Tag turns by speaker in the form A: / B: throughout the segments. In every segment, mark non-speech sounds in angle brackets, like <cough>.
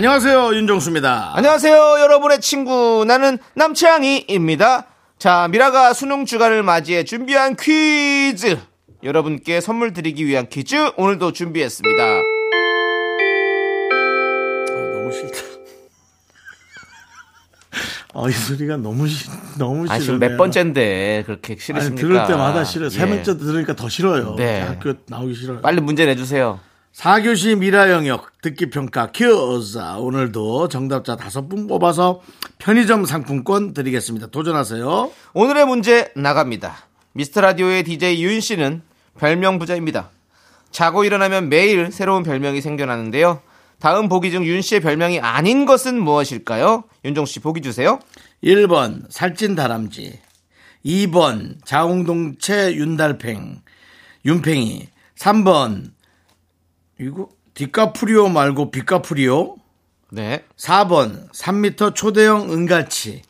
A: 안녕하세요 윤정수입니다.
B: 안녕하세요, 여러분의 친구. 나는 남창희입니다. 자, 미라가 수능 주간을 맞이해 준비한 퀴즈. 여러분께 선물 드리기 위한 퀴즈 오늘도 준비했습니다.
A: 너무 싫다. 어, 이 소리가 너무 싫, 너무 싫어.
B: 아, 지금 몇 번째인데 그렇게 싫으십니까?
A: 들을 때마다 싫어요. 세
B: 예.
A: 번째 들으니까 더 싫어요.
B: 네.
A: 학교 나오기 싫어요.
B: 빨리 문제 내주세요.
A: 4교시 미라 영역 듣기 평가 퀴즈. 오늘도 정답자 다섯 분 뽑아서 편의점 상품권 드리겠습니다. 도전하세요.
B: 오늘의 문제 나갑니다. 미스터 라디오의 DJ 윤 씨는 별명 부자입니다. 자고 일어나면 매일 새로운 별명이 생겨나는데요. 다음 보기 중 윤 씨의 별명이 아닌 것은 무엇일까요? 윤종 씨 보기 주세요.
A: 1번 살찐 다람쥐 2번 자웅동체 윤달팽 윤팽이 3번 이거 디카프리오 말고 비카프리오
B: 네.
A: 4번 3m 초대형 은갈치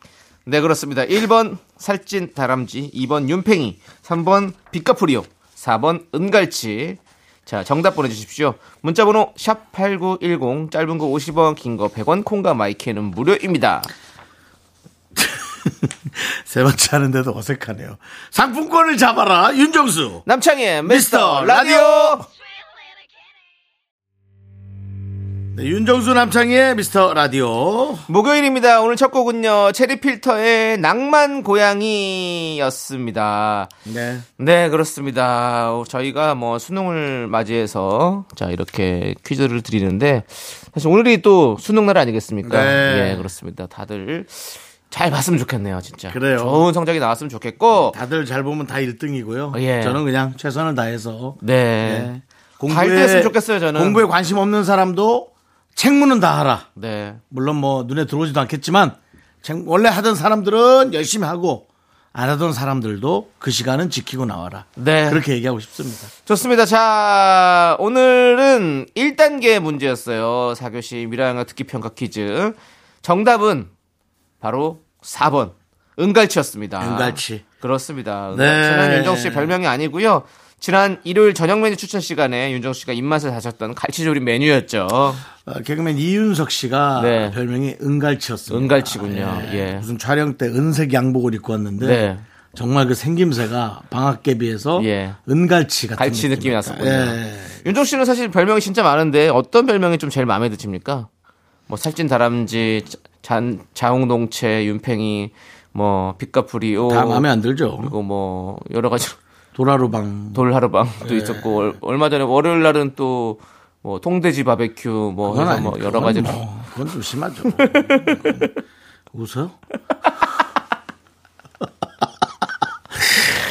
B: 네, 그렇습니다. 1번 살찐 다람쥐, 2번 윤팽이, 3번 비카프리오, 4번 은갈치. 자, 정답 보내주십시오. 문자번호 샵8910, 짧은 거 50원, 긴 거 100원, 콩과 마이크는 무료입니다. <laughs>
A: 세 번째 하는데도 어색하네요 상품권을 잡아라 윤정수
B: 남창희의
A: 미스터
B: 미스터 라디오!
A: 네, 윤정수 남창희의 미스터 라디오
B: 목요일입니다. 오늘 첫 곡은요, 체리필터의 낭만 고양이였습니다.
A: 네.
B: 네, 그렇습니다. 어, 저희가 뭐 수능을 맞이해서 자, 이렇게 퀴즈를 드리는데 사실 오늘이 또 수능 날 아니겠습니까?
A: 네.
B: 예, 그렇습니다. 다들 잘 봤으면 좋겠네요, 진짜.
A: 그래요.
B: 좋은 성적이 나왔으면 좋겠고.
A: 다들 잘 보면 다 1등이고요
B: 예.
A: 저는 그냥 최선을 다해서
B: 네.
A: 네.
B: 잘 됐으면 좋겠어요, 저는.
A: 공부에 관심 없는 사람도 책무는 다 하라.
B: 네.
A: 물론 뭐 눈에 들어오지도 않겠지만 책- 원래 하던 사람들은 열심히 하고 안 하던 사람들도 그 시간은 지키고 나와라.
B: 네.
A: 그렇게 얘기하고 싶습니다.
B: 좋습니다. 자, 오늘은 1단계 문제였어요. 4교시 미라영어 듣기평가 퀴즈. 정답은 바로 4번. 은갈치였습니다.
A: 은갈치.
B: 그렇습니다.
A: 네.
B: 은갈치는 윤정 씨의 별명이 아니고요. 지난 일요일 저녁 메뉴 추천 시간에 윤정 씨가 입맛을 다셨던 갈치조림 메뉴였죠.
A: 어, 개그맨 이윤석 씨가
B: 네.
A: 별명이 은갈치였습니다.
B: 은갈치군요. 예.
A: 무슨 촬영 때 은색 양복을 입고 왔는데
B: 네.
A: 정말 그 생김새가 방학개 비해서
B: 예.
A: 은갈치 같은
B: 갈치 느낌이. 났었군요.
A: 예.
B: 윤정 씨는 사실 별명이 진짜 많은데 어떤 별명이 좀 제일 마음에 드십니까? 뭐 살찐 다람쥐, 잔, 자웅동체, 윤팽이, 뭐 빛가프리오,
A: 다 마음에 안 들죠.
B: 그리고 뭐 여러 가지
A: 도라루방.
B: 돌하루방도
A: 네.
B: 있었고 얼- 얼마 전에 월요일 날은 또 뭐 통돼지 바베큐 뭐
A: 그건
B: 해서
A: 아니,
B: 뭐 여러 가지
A: 뭐, 그건 좀 심하죠. 웃어요? <laughs>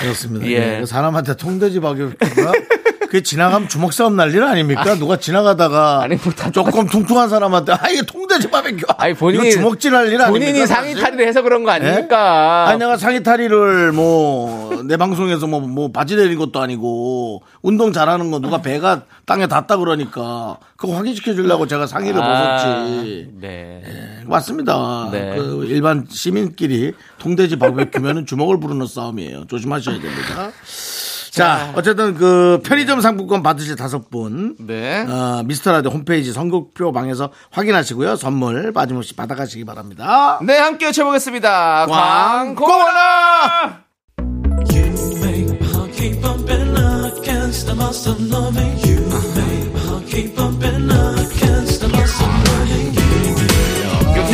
A: 그렇습니다.
B: 예.
A: 예. 사람한테 통돼지 박유가 그게 지나가면 주먹 싸움 난리는 아닙니까? 누가 지나가다가
B: 아니, 뭐 다
A: 조금 퉁퉁한 사람한테 아 이게 통돼지 바베큐.
B: 아니 본인이
A: 주먹질 할일 아닙니까?
B: 본인이 상의? 탈의를 해서 그런 거 아닙니까?
A: 아니 내가 상의 탈의를 뭐 내 방송에서 뭐 뭐 바지 내린 것도 아니고 운동 잘하는 거 누가 배가 땅에 닿다 그러니까 그거 확인시켜 주려고 제가 상의를 벗었지.
B: 네.
A: 네, 맞습니다.
B: 네.
A: 그 일반 시민끼리 통돼지 바베큐면은 주먹을 부르는 싸움이에요. 조심하셔야 됩니다. 자, 어쨌든 그 편의점 상품권 받으실 다섯 분.
B: 네.
A: 어, 미스터 라디오 홈페이지 선곡표 방에서 확인하시고요. 선물 빠짐없이 받아가시기 바랍니다.
B: 네, 함께 외쳐보겠습니다. 광고나!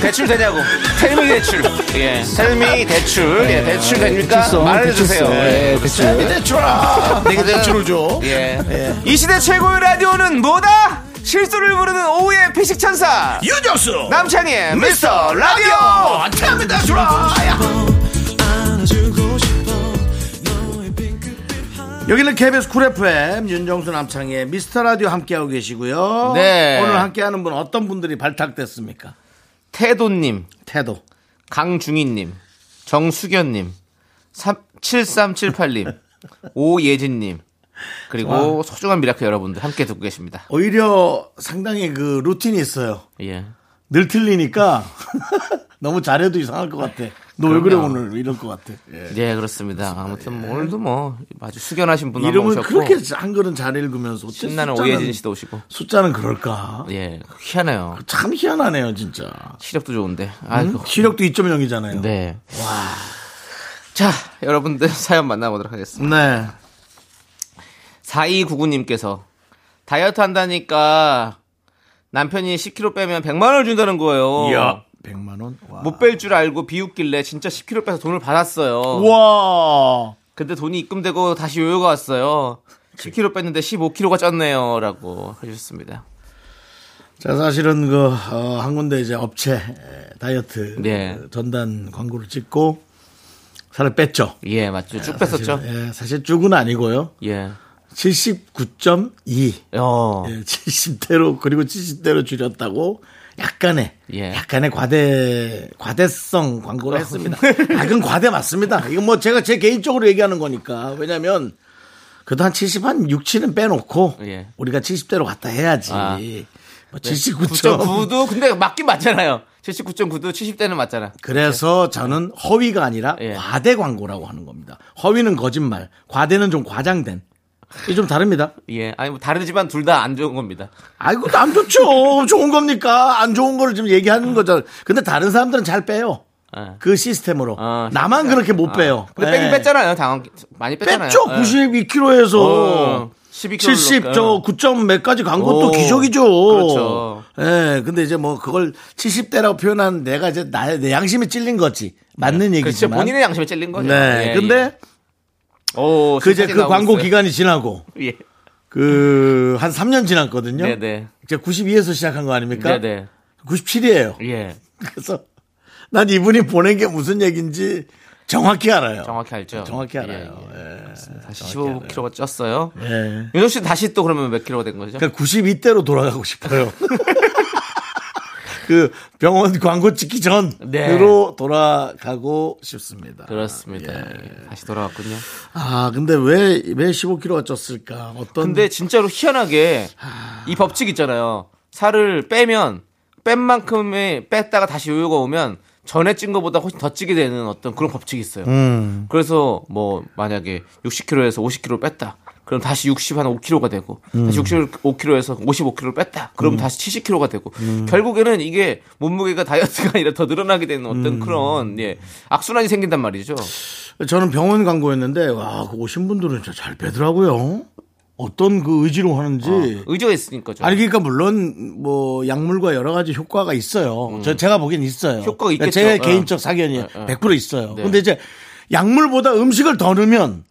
B: 대출 되냐고. Tell me 대출. 예. Tell me 대출. 예, 대출 됩니까?
C: 대출성,
B: 말해주세요.
C: 대출성.
B: 예.
C: 예, 대출.
A: 대출아. 내가 대출을 줘.
B: 예. 이 시대 최고의 라디오는 뭐다? 실수를 부르는 오후의 피식 천사.
A: 윤정수.
B: 남창희의 미스터 라디오.
A: Tell me 대출아. 여기는 KBS 쿨 FM 윤정수 남창희 미스터 라디오 함께하고 계시고요.
B: 네.
A: 오늘 함께하는 분 어떤 분들이 발탁됐습니까?
B: 태도님,
A: 태도.
B: 강중희님, 정수견님, 7378님, <laughs> 오예진님, 그리고 소중한 미라클 여러분들 함께 듣고 계십니다.
A: 오히려 상당히 그 루틴이 있어요.
B: 예.
A: 늘 틀리니까 <laughs> 너무 잘해도 이상할 것 같아. 너 왜 그래. 오늘 이럴 것 같아. 예.
B: 예, 그렇습니다. 아무튼 뭐 오늘도 뭐 아주 숙연하신 분
A: 이름을
B: 오셨고
A: 그렇게 한글은 잘 읽으면서
B: 신나는
A: 숫자는-
B: 오예진 씨도 오시고.
A: 숫자는 그럴까?
B: 예, 희한해요.
A: 참 희한하네요, 진짜.
B: 시력도 좋은데. 아이고.
A: 시력도 2.0이잖아요.
B: 네. 자, 여러분들 <laughs> 사연 만나보도록 하겠습니다.
A: 네.
B: 4299님께서 다이어트 한다니까 남편이 10kg 빼면 100만 원을 준다는 거예요.
A: 이야. 100만 원. 와.
B: 못뺄 줄 알고 비웃길래 진짜 10kg 빼서 돈을 받았어요.
A: 와. 근데
B: 돈이 입금되고 다시 요요가 왔어요. 10kg 뺐는데 15kg가 쪘네요. 라고 해주셨습니다.
A: 자, 사실은 그, 어, 한 군데 이제 업체 에, 다이어트
B: 네.
A: 그 전단 광고를 찍고 살을 뺐죠.
B: 예, 맞죠. 쭉 뺐었죠.
A: 사실, 예, 사실 쭉은 아니고요.
B: 예.
A: 79.2.
B: 어.
A: 예, 70대로 그리고 70대로 줄였다고 약간의
B: 예.
A: 약간의 과대 과대성 광고를 했습니다. 아, 그건 과대 맞습니다. 이건 뭐 제가 제 개인적으로 얘기하는 거니까 왜냐면 그래도 한 70, 한 6, 7은 빼놓고
B: 예.
A: 우리가 70대로 갔다 해야지.
B: 아.
A: 뭐 79점.
B: 9.9도 근데 맞긴 맞잖아요. 79.9도 70대는 맞잖아.
A: 그래서 저는 허위가 아니라
B: 예.
A: 과대 광고라고 하는 겁니다. 허위는 거짓말, 과대는 좀 과장된. 좀 다릅니다.
B: 예. 아니 뭐 다르지만 둘 다 안 좋은 겁니다.
A: 아이고, 안 좋죠. <laughs> 좋은 겁니까? 안 좋은 거를 지금 얘기하는 거죠. 근데 다른 사람들은 잘 빼요.
B: 예.
A: 그 시스템으로.
B: 어,
A: 나만 그렇게 못 빼요.
B: 근데
A: 예.
B: 빼긴 뺐잖아요. 당황 많이 뺐잖아요.
A: 뺐죠.
B: 예.
A: 92kg에서
B: 어, 12kg
A: 70,
B: 로-
A: 저 9점 몇 가지 간 것도
B: 오,
A: 기적이죠.
B: 그렇죠.
A: 예. 근데 이제 뭐 그걸 70대라고 표현한 내가 이제 나의 내 양심에 찔린 거지. 맞는
B: 그렇죠.
A: 얘기지만.
B: 본인의 양심에 찔린 거죠.
A: 네.
B: 예,
A: 근데
B: 예. 오,
A: 그 이제
B: 사진
A: 그 광고
B: 있어요.
A: 기간이 지나고 <laughs>
B: 예.
A: 그한 3년 지났거든요.
B: 네네.
A: 이제 92에서 시작한 거 아닙니까?
B: 네네.
A: 97이에요.
B: 예. <laughs>
A: 그래서 난 이분이 보낸 게 무슨 얘기인지 정확히 알아요.
B: 정확히 알죠.
A: 정확히
B: 예,
A: 알아요.
B: 예.
A: 예.
B: 다시 15kg가 쪘어요.
A: 예.
B: 윤호 씨 다시 또 그러면 몇 킬로가 된 거죠?
A: 그러니까 92대로 돌아가고 싶어요. <laughs> 그 병원 광고 찍기 전으로
B: 네.
A: 돌아가고 싶습니다.
B: 그렇습니다. 예, 다시 돌아왔군요.
A: 아, 근데 왜, 왜 15kg가 쪘을까? 어떤.
B: 근데 진짜로 희한하게 이 법칙 있잖아요. 살을 빼면 뺀 만큼의 뺐다가 다시 요요가 오면 전에 찐 것보다 훨씬 더 찌게 되는 어떤 그런 법칙이 있어요.
A: 음.
B: 그래서 뭐 만약에 60kg에서 50kg 뺐다. 그럼 다시 60 한 5kg가 되고
A: 음.
B: 다시 65kg에서 55kg를 뺐다. 그럼 다시 70kg가 되고 결국에는 이게 몸무게가 다이어트가 아니라 더 늘어나게 되는 어떤
A: 음.
B: 그런 예 악순환이 생긴단 말이죠.
A: 저는 병원 광고였는데, 와, 그 오신 분들은 진짜 잘 빼더라고요. 어떤 그 의지로 하는지.
B: 의지가 있으니까죠.
A: 아니 그러니까 물론 뭐 약물과 여러 가지 효과가 있어요. 저 제가 보기엔 있어요.
B: 음. 효과가
A: 그러니까
B: 있겠죠.
A: 제
B: 어.
A: 개인적 사견이에요.
B: 어, 어.
A: 100% 있어요.
B: 네.
A: 근데 이제 약물보다 음식을 더 넣으면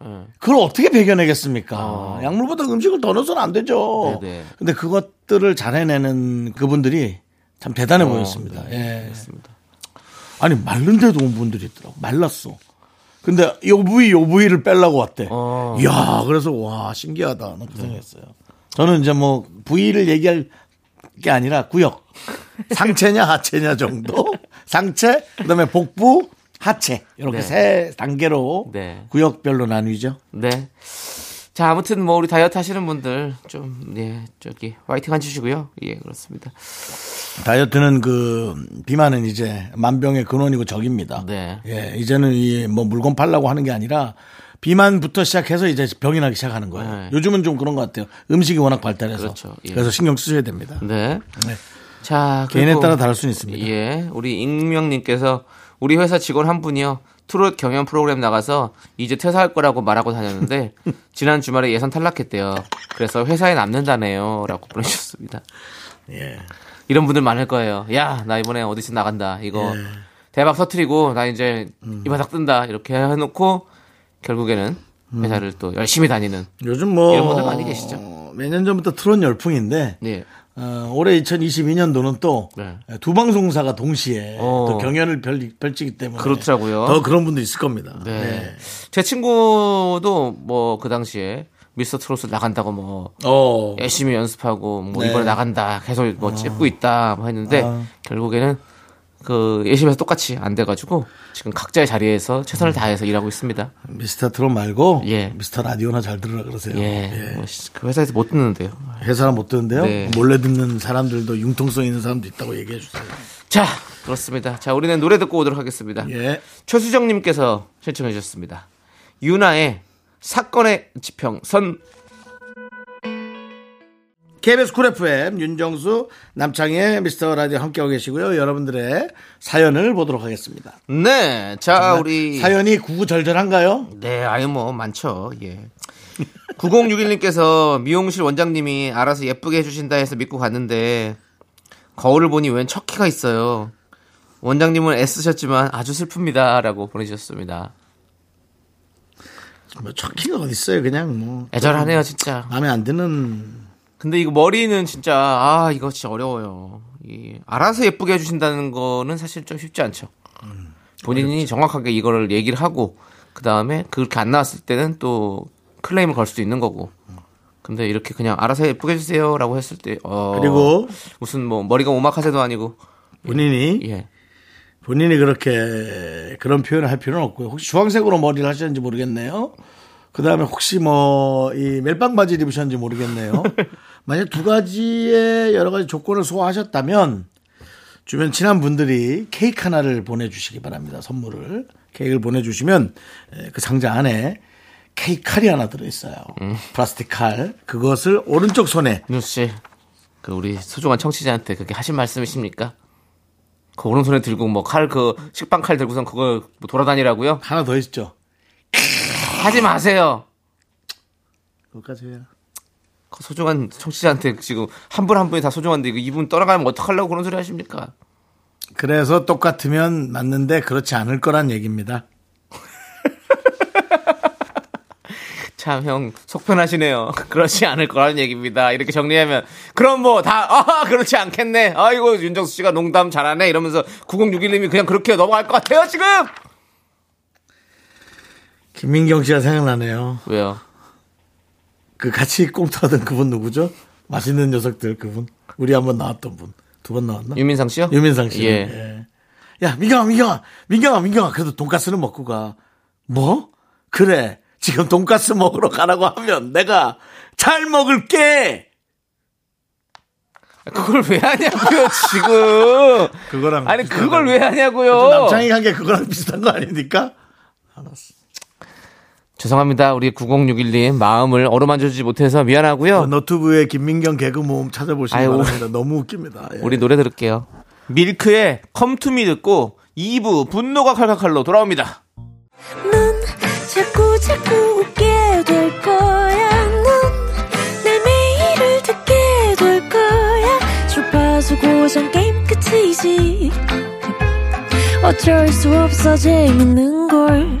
A: 그걸 어떻게 배겨내겠습니까? 약물보다 음식을 더 넣어서는 안 되죠.
B: 어. 네네.
A: 근데 그것들을 잘 해내는 그분들이 참 대단해
B: 어,
A: 보였습니다.
B: 네.
A: 예. 아니 마른데도 온 분들이 있더라고. 말랐어. 근데 요 부위 요 부위를 빼려고 왔대.
B: 어.
A: 이야, 그래서 와 신기하다. 너무 고생했어요. 저는 이제 뭐 부위를 얘기할 게 아니라 구역 <laughs> 상체냐 하체냐 정도 상체 그 다음에 복부 하체 이렇게
B: 네.
A: 세 단계로
B: 네.
A: 구역별로 나뉘죠.
B: 네. 자, 아무튼 뭐 우리 다이어트 하시는 분들 좀, 예, 저기, 화이팅 해주시고요. 예, 그렇습니다.
A: 다이어트는 그 비만은 이제 만병의 근원이고 적입니다.
B: 네.
A: 예, 이제는 이 뭐 물건 팔라고 하는 게 아니라 비만부터 시작해서 이제 병이 나기 시작하는 거예요.
B: 네.
A: 요즘은 좀 그런 것 같아요. 음식이 워낙 발달해서
B: 그렇죠. 예.
A: 그래서 신경 쓰셔야 됩니다.
B: 네.
A: 네.
B: 자,
A: 개인에 따라 다를 수는 있습니다.
B: 예, 우리 익명님께서 우리 회사 직원 한 분이요. 트롯 경연 프로그램 나가서 이제 퇴사할 거라고 말하고 다녔는데 <laughs> 지난 주말에 예선 탈락했대요. 그래서 회사에 남는다네요. 라고 보내주셨습니다.
A: 예.
B: 이런 분들 많을 거예요. 야, 나 이번에 어디서 나간다. 이거
A: 예.
B: 대박 터트리고 나 이제
A: 음.
B: 이 바닥 뜬다. 이렇게 해 놓고 결국에는 회사를 또 열심히 다니는.
A: 요즘 뭐
B: 이런 분들 많이 계시죠.
A: 어, 몇년 전부터 트롯 열풍인데
B: 네.
A: 어, 올해 2022년도는 또두
B: 네.
A: 방송사가 동시에
B: 어.
A: 또 경연을 펼, 펼치기 때문에
B: 그렇더라고요.
A: 더 그런 분도 있을 겁니다.
B: 네.
A: 네.
B: 제 친구도 뭐 그 당시에 미스터 트롯을 나간다고 뭐
A: 어.
B: 열심히 연습하고 뭐
A: 네.
B: 이번에 나간다 계속 뭐 찍고 있다 뭐 했는데
A: 아.
B: 결국에는 그 예심에서 똑같이 안 돼가지고 지금 각자의 자리에서 최선을 다해서 일하고 있습니다.
A: 미스터 트롯 말고
B: 예.
A: 미스터 라디오나 잘 들으라 그러세요.
B: 예, 뭐 그 회사에서 못 듣는데요.
A: 회사는 못 듣는데요.
B: 네.
A: 몰래 듣는 사람들도 융통성 있는 사람도 있다고 얘기해 주세요.
B: 자 그렇습니다. 자 우리는 노래 듣고 오도록 하겠습니다.
A: 예.
B: 최수정님께서 신청해 주셨습니다. 유나의 사건의 지평선
A: KBS 쿨 FM 윤정수 남창의 미스터 라디오 함께하고 계시고요. 여러분들의 사연을 보도록 하겠습니다.
B: 네, 자 우리
A: 사연이 구구절절한가요?
B: 네, 아유 뭐 많죠. 예. 9061님께서 미용실 원장님이 알아서 예쁘게 해주신다 해서 믿고 갔는데 거울을 보니 웬 척키가 있어요. 원장님은 애쓰셨지만 아주 슬픕니다라고 보내주셨습니다.
A: 뭐 척키가 어디 있어요? 그냥 뭐
B: 애절하네요, 진짜.
A: 마음에 안 드는
B: 근데 이거 머리는 진짜 아 이거 진짜 어려워요. 이 알아서 예쁘게 해주신다는 거는 사실 좀 쉽지 않죠. 본인이 정확하게 이거를 얘기를 하고 그 다음에 그렇게 안 나왔을 때는 또 클레임을 걸 수도 있는 거고. 근데 이렇게 그냥 알아서 예쁘게 해주세요라고 했을 때 어,
A: 그리고
B: 무슨 뭐 머리가 오마카세도 아니고
A: 본인이
B: 예
A: 본인이 그렇게 그런 표현을 할 필요는 없고요. 혹시 주황색으로 머리를 하셨는지 모르겠네요. 그 다음에 혹시 뭐, 이 멜빵 바지를 입으셨는지 모르겠네요. <laughs> 만약 두 가지의 여러 가지 조건을 소화하셨다면, 주변 친한 분들이 케이크 하나를 보내주시기 바랍니다. 선물을. 케이크를 보내주시면, 에, 그 상자 안에 케이크 칼이 하나 들어있어요. 플라스틱 칼. 그것을 오른쪽 손에
B: 윤수 씨, 그 우리 소중한 청취자한테 그렇게 하신 말씀이십니까? 그 오른손에 들고 뭐 칼 그 식빵 칼 들고선 그걸 뭐 돌아다니라고요?
A: 하나 더 있죠.
B: 하지 마세요.
A: 그것까지 해요.
B: 그 소중한 청취자한테 지금 한 분 한 분이 다 소중한데 이분 떠나가면 어떡하려고 그런 소리 하십니까?
A: 그래서 똑같으면 맞는데 그렇지 않을 거란 얘기입니다. <laughs>
B: 참 형 속편하시네요. <laughs> 그렇지 않을 거라는 얘기입니다. 이렇게 정리하면 그럼 뭐 다 아 그렇지 않겠네. 아이고 윤정수 씨가 농담 잘하네 이러면서 9061님이 그냥 그렇게 넘어갈 것 같아요 지금.
A: 김민경 씨가 생각나네요.
B: 왜요?
A: 그 같이 꽁트하던 그분 누구죠? 맛있는 녀석들 그분. 우리 한번 나왔던 분. 두 번 나왔나?
B: 유민상 씨요?
A: 유민상 씨.
B: 예.
A: 예. 야, 민경아, 민경아, 민경아, 민경아. 그래도 돈가스는 먹고 가. 뭐? 그래. 지금 돈가스 먹으러 가라고 하면 내가 잘 먹을게.
B: 그걸 왜 하냐고요 지금.
A: 그거랑
B: 아니. 그걸 왜 하냐고요.
A: 남창이 한 게 그거랑 비슷한 거 아닙니까?
B: 죄송합니다. 우리 9061님 마음을 어루만져주지 못해서 미안하고요.
A: 그 너튜브에 김민경 개그 모음 찾아보시기
B: 아유,
A: 바랍니다. 너무 웃깁니다. 예.
B: 우리 노래 들을게요. 밀크의 컴투미 듣고 2부 분노가 칼칼칼로 돌아옵니다.
D: 넌 자꾸 자꾸 웃게 될 거야. 넌내 매일을 듣게 될 거야. 주파수 고정 게임 끝이지. 어쩔 수 없어 재밌는 걸.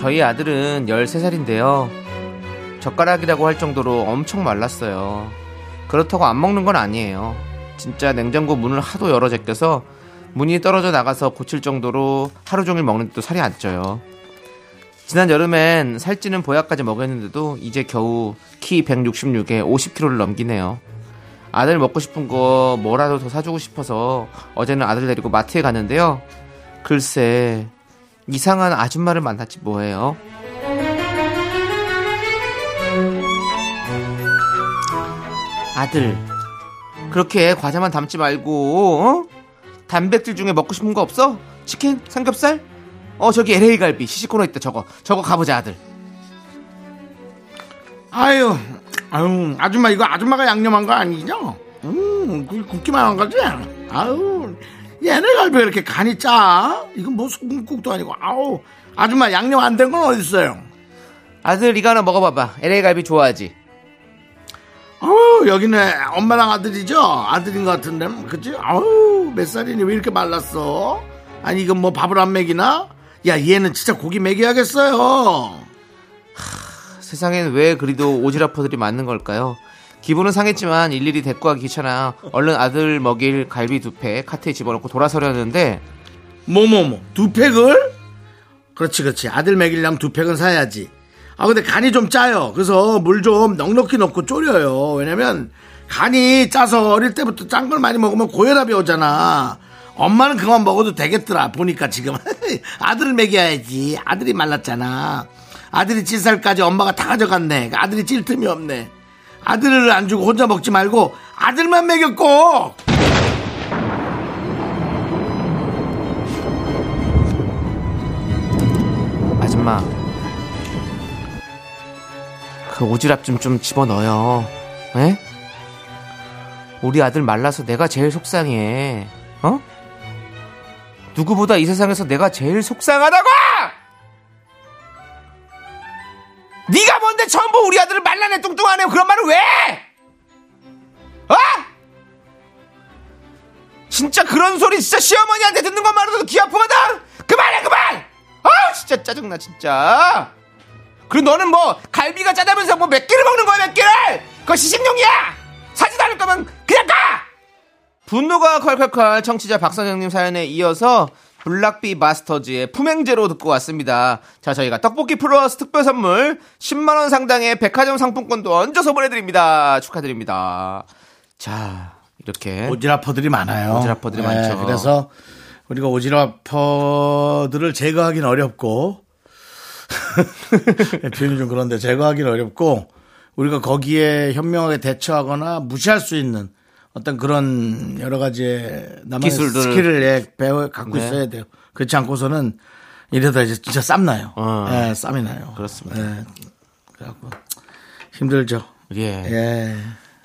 B: 저희 아들은 13살인데요. 젓가락이라고 할 정도로 엄청 말랐어요. 그렇다고 안 먹는 건 아니에요. 진짜 냉장고 문을 하도 열어 제껴서 문이 떨어져 나가서 고칠 정도로 하루 종일 먹는데도 살이 안 쪄요. 지난 여름엔 살찌는 보약까지 먹였는데도 이제 겨우 키 166에 50kg를 넘기네요. 아들 먹고 싶은 거 뭐라도 더 사주고 싶어서 어제는 아들 데리고 마트에 갔는데요. 글쎄 이상한 아줌마를 만났지 뭐예요? 아들, 그렇게 과자만 담지 말고 어? 단백질 중에 먹고 싶은 거 없어? 치킨, 삼겹살? 어 저기 LA 갈비 시시코너 있다 저거 저거 가보자 아들.
A: 아유, 아유, 아줌마 이거 아줌마가 양념한 거 아니죠? 음, 그 굽기만 한 거지? 아유, 얘네 갈비 왜 이렇게 간이 짜? 이건 뭐 소금국도 아니고, 아우, 아줌마 양념 안 된 건 어딨어요?
B: 아들 이거 하나 먹어봐봐. LA 갈비 좋아하지?
A: 아우, 여기는 엄마랑 아들이죠? 아들인 것 같은데, 그치? 아우, 몇 살이니 왜 이렇게 말랐어? 아니, 이건 뭐 밥을 안 먹이나? 야, 얘는 진짜 고기 먹여야겠어요.
B: 세상엔 왜 그리도 오지라퍼들이 많은 걸까요? 기분은 상했지만 일일이 가기 귀찮아. 얼른 아들 먹일 갈비 두 팩 카트에 집어넣고 돌아서려는데
A: 뭐뭐뭐 두 팩을? 그렇지 그렇지. 아들 먹이려면 두 팩은 사야지. 아 근데 간이 좀 짜요. 그래서 물 좀 넉넉히 넣고 졸여요. 왜냐면 간이 짜서 어릴 때부터 짠 걸 많이 먹으면 고혈압이 오잖아. 엄마는 그만 먹어도 되겠더라 보니까 지금. <laughs> 아들을 먹여야지. 아들이 말랐잖아. 아들이 찔 살까지 엄마가 다 가져갔네. 아들이 찔 틈이 없네 아들을 안 주고 혼자 먹지 말고 아들만 먹였고
B: 아줌마 그 오지랖 좀 좀 집어넣어요. 에? 우리 아들 말라서 내가 제일 속상해. 어? 누구보다 이 세상에서 내가 제일 속상하다고! 네가 뭔데 전부 우리 아들을 말라내 뚱뚱하네 그런 말을 왜? 어? 진짜 그런 소리 진짜 시어머니한테 듣는 것만으로도 귀 아프거든. 그만해 그만. 아 진짜 짜증나 진짜. 그리고 너는 뭐 갈비가 짜다면서 뭐 몇 개를 먹는 거야 몇 개를? 그거 시식용이야. 사지도 않을 거면 그냥 가. 분노가 콸콸콸 청취자 박선영님 사연에 이어서 블락비 마스터즈의 품행제로 듣고 왔습니다. 자, 저희가 떡볶이 플러스 특별 선물 10만원 상당의 백화점 상품권도 얹어서 보내드립니다. 축하드립니다. 자, 이렇게.
A: 오지라퍼들이 많아요. 네,
B: 오지라퍼들이 많죠.
A: 그래서 우리가 오지라퍼들을 제거하기는 어렵고 <laughs> 표현이 좀 그런데 제거하기는 어렵고 우리가 거기에 현명하게 대처하거나 무시할 수 있는 어떤 그런 여러 가지의 나만의
B: 기술들을.
A: skill을 예, 배워 갖고
B: 네.
A: 있어야 돼요. 그렇지 않고서는 이러다 이제 진짜 쌈 나요.
B: 어.
A: 예, 쌈이 나요.
B: 그렇습니다.
A: 예, 그래갖고 힘들죠.
B: 예.
A: 예.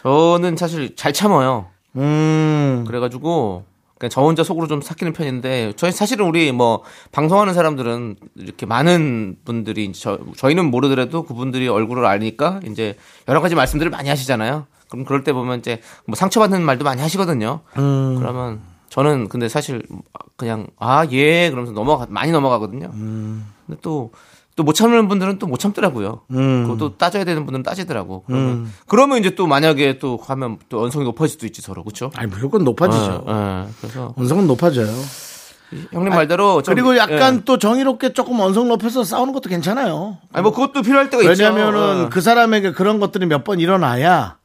B: 저는 사실 잘 참아요.
A: 음.
B: 그래가지고 저 혼자 속으로 좀 삭히는 편인데 저희 사실은 우리 뭐 방송하는 사람들은 이렇게 많은 분들이 저 저희는 모르더라도 그분들이 얼굴을 아니까 이제 여러 가지 말씀들을 많이 하시잖아요. 그럼 그럴 때 보면 이제 뭐 상처받는 말도 많이 하시거든요.
A: 음.
B: 그러면 저는 근데 사실 그냥 아 예 그러면서 넘어가 많이 넘어가거든요.
A: 음.
B: 근데 또 또 못 참는 분들은 또 못 참더라고요.
A: 음.
B: 그것도 따져야 되는 분들은 따지더라고. 그러면 그러면 이제 또 만약에 또 가면 또 언성이 높아질 수도 있지 서로 그렇죠?
A: 아니 무조건 높아지죠.
B: 그래서
A: 언성은 높아져요.
B: 형님 말대로 좀-
A: 그리고 약간
B: 예.
A: 또 정의롭게 조금 언성 높여서 싸우는 것도 괜찮아요.
B: 아니 뭐 그것도 필요할 때가 있죠.
A: 왜냐면은
B: 어.
A: 그 사람에게 그런 것들이 몇 번 일어나야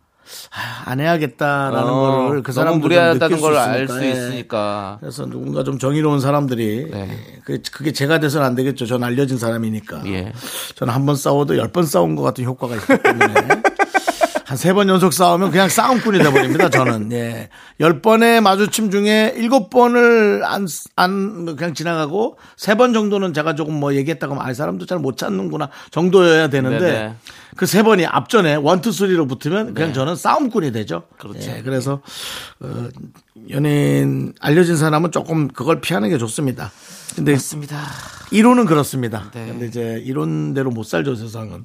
A: 아, 안 해야겠다라는
B: 어,
A: 거를 그 사람도
B: 무리하다는 걸알
A: 있으니까.
B: 수
A: 예.
B: 있으니까.
A: 그래서 누군가 좀 정의로운 사람들이
B: 네.
A: 그, 그게 제가 돼서는 안 되겠죠. 전 알려진 사람이니까.
B: 예.
A: 저는 한 번 싸워도 열 번 싸운 것 같은 효과가 있기 때문에 <laughs> 한 세 번 연속 싸우면 그냥 싸움꾼이 돼버립니다. 저는 예. 열 번의 마주침 중에 일곱 번을 안, 안 그냥 지나가고 세 번 정도는 제가 조금 뭐 얘기했다고 하면 아, 이 사람도 잘 못 찾는구나 정도여야 되는데
B: 네네.
A: 그세 번이 앞전에 원투 쓰리로 붙으면 그냥 저는 싸움꾼이 되죠.
B: 네. 그렇죠.
A: 예, 그래서 어, 연예인 알려진 사람은 조금 그걸 피하는 게 좋습니다. 근데
B: 맞습니다.
A: 이론은 그렇습니다.
B: 네.
A: 근데 이제 이론대로 못 살죠 세상은.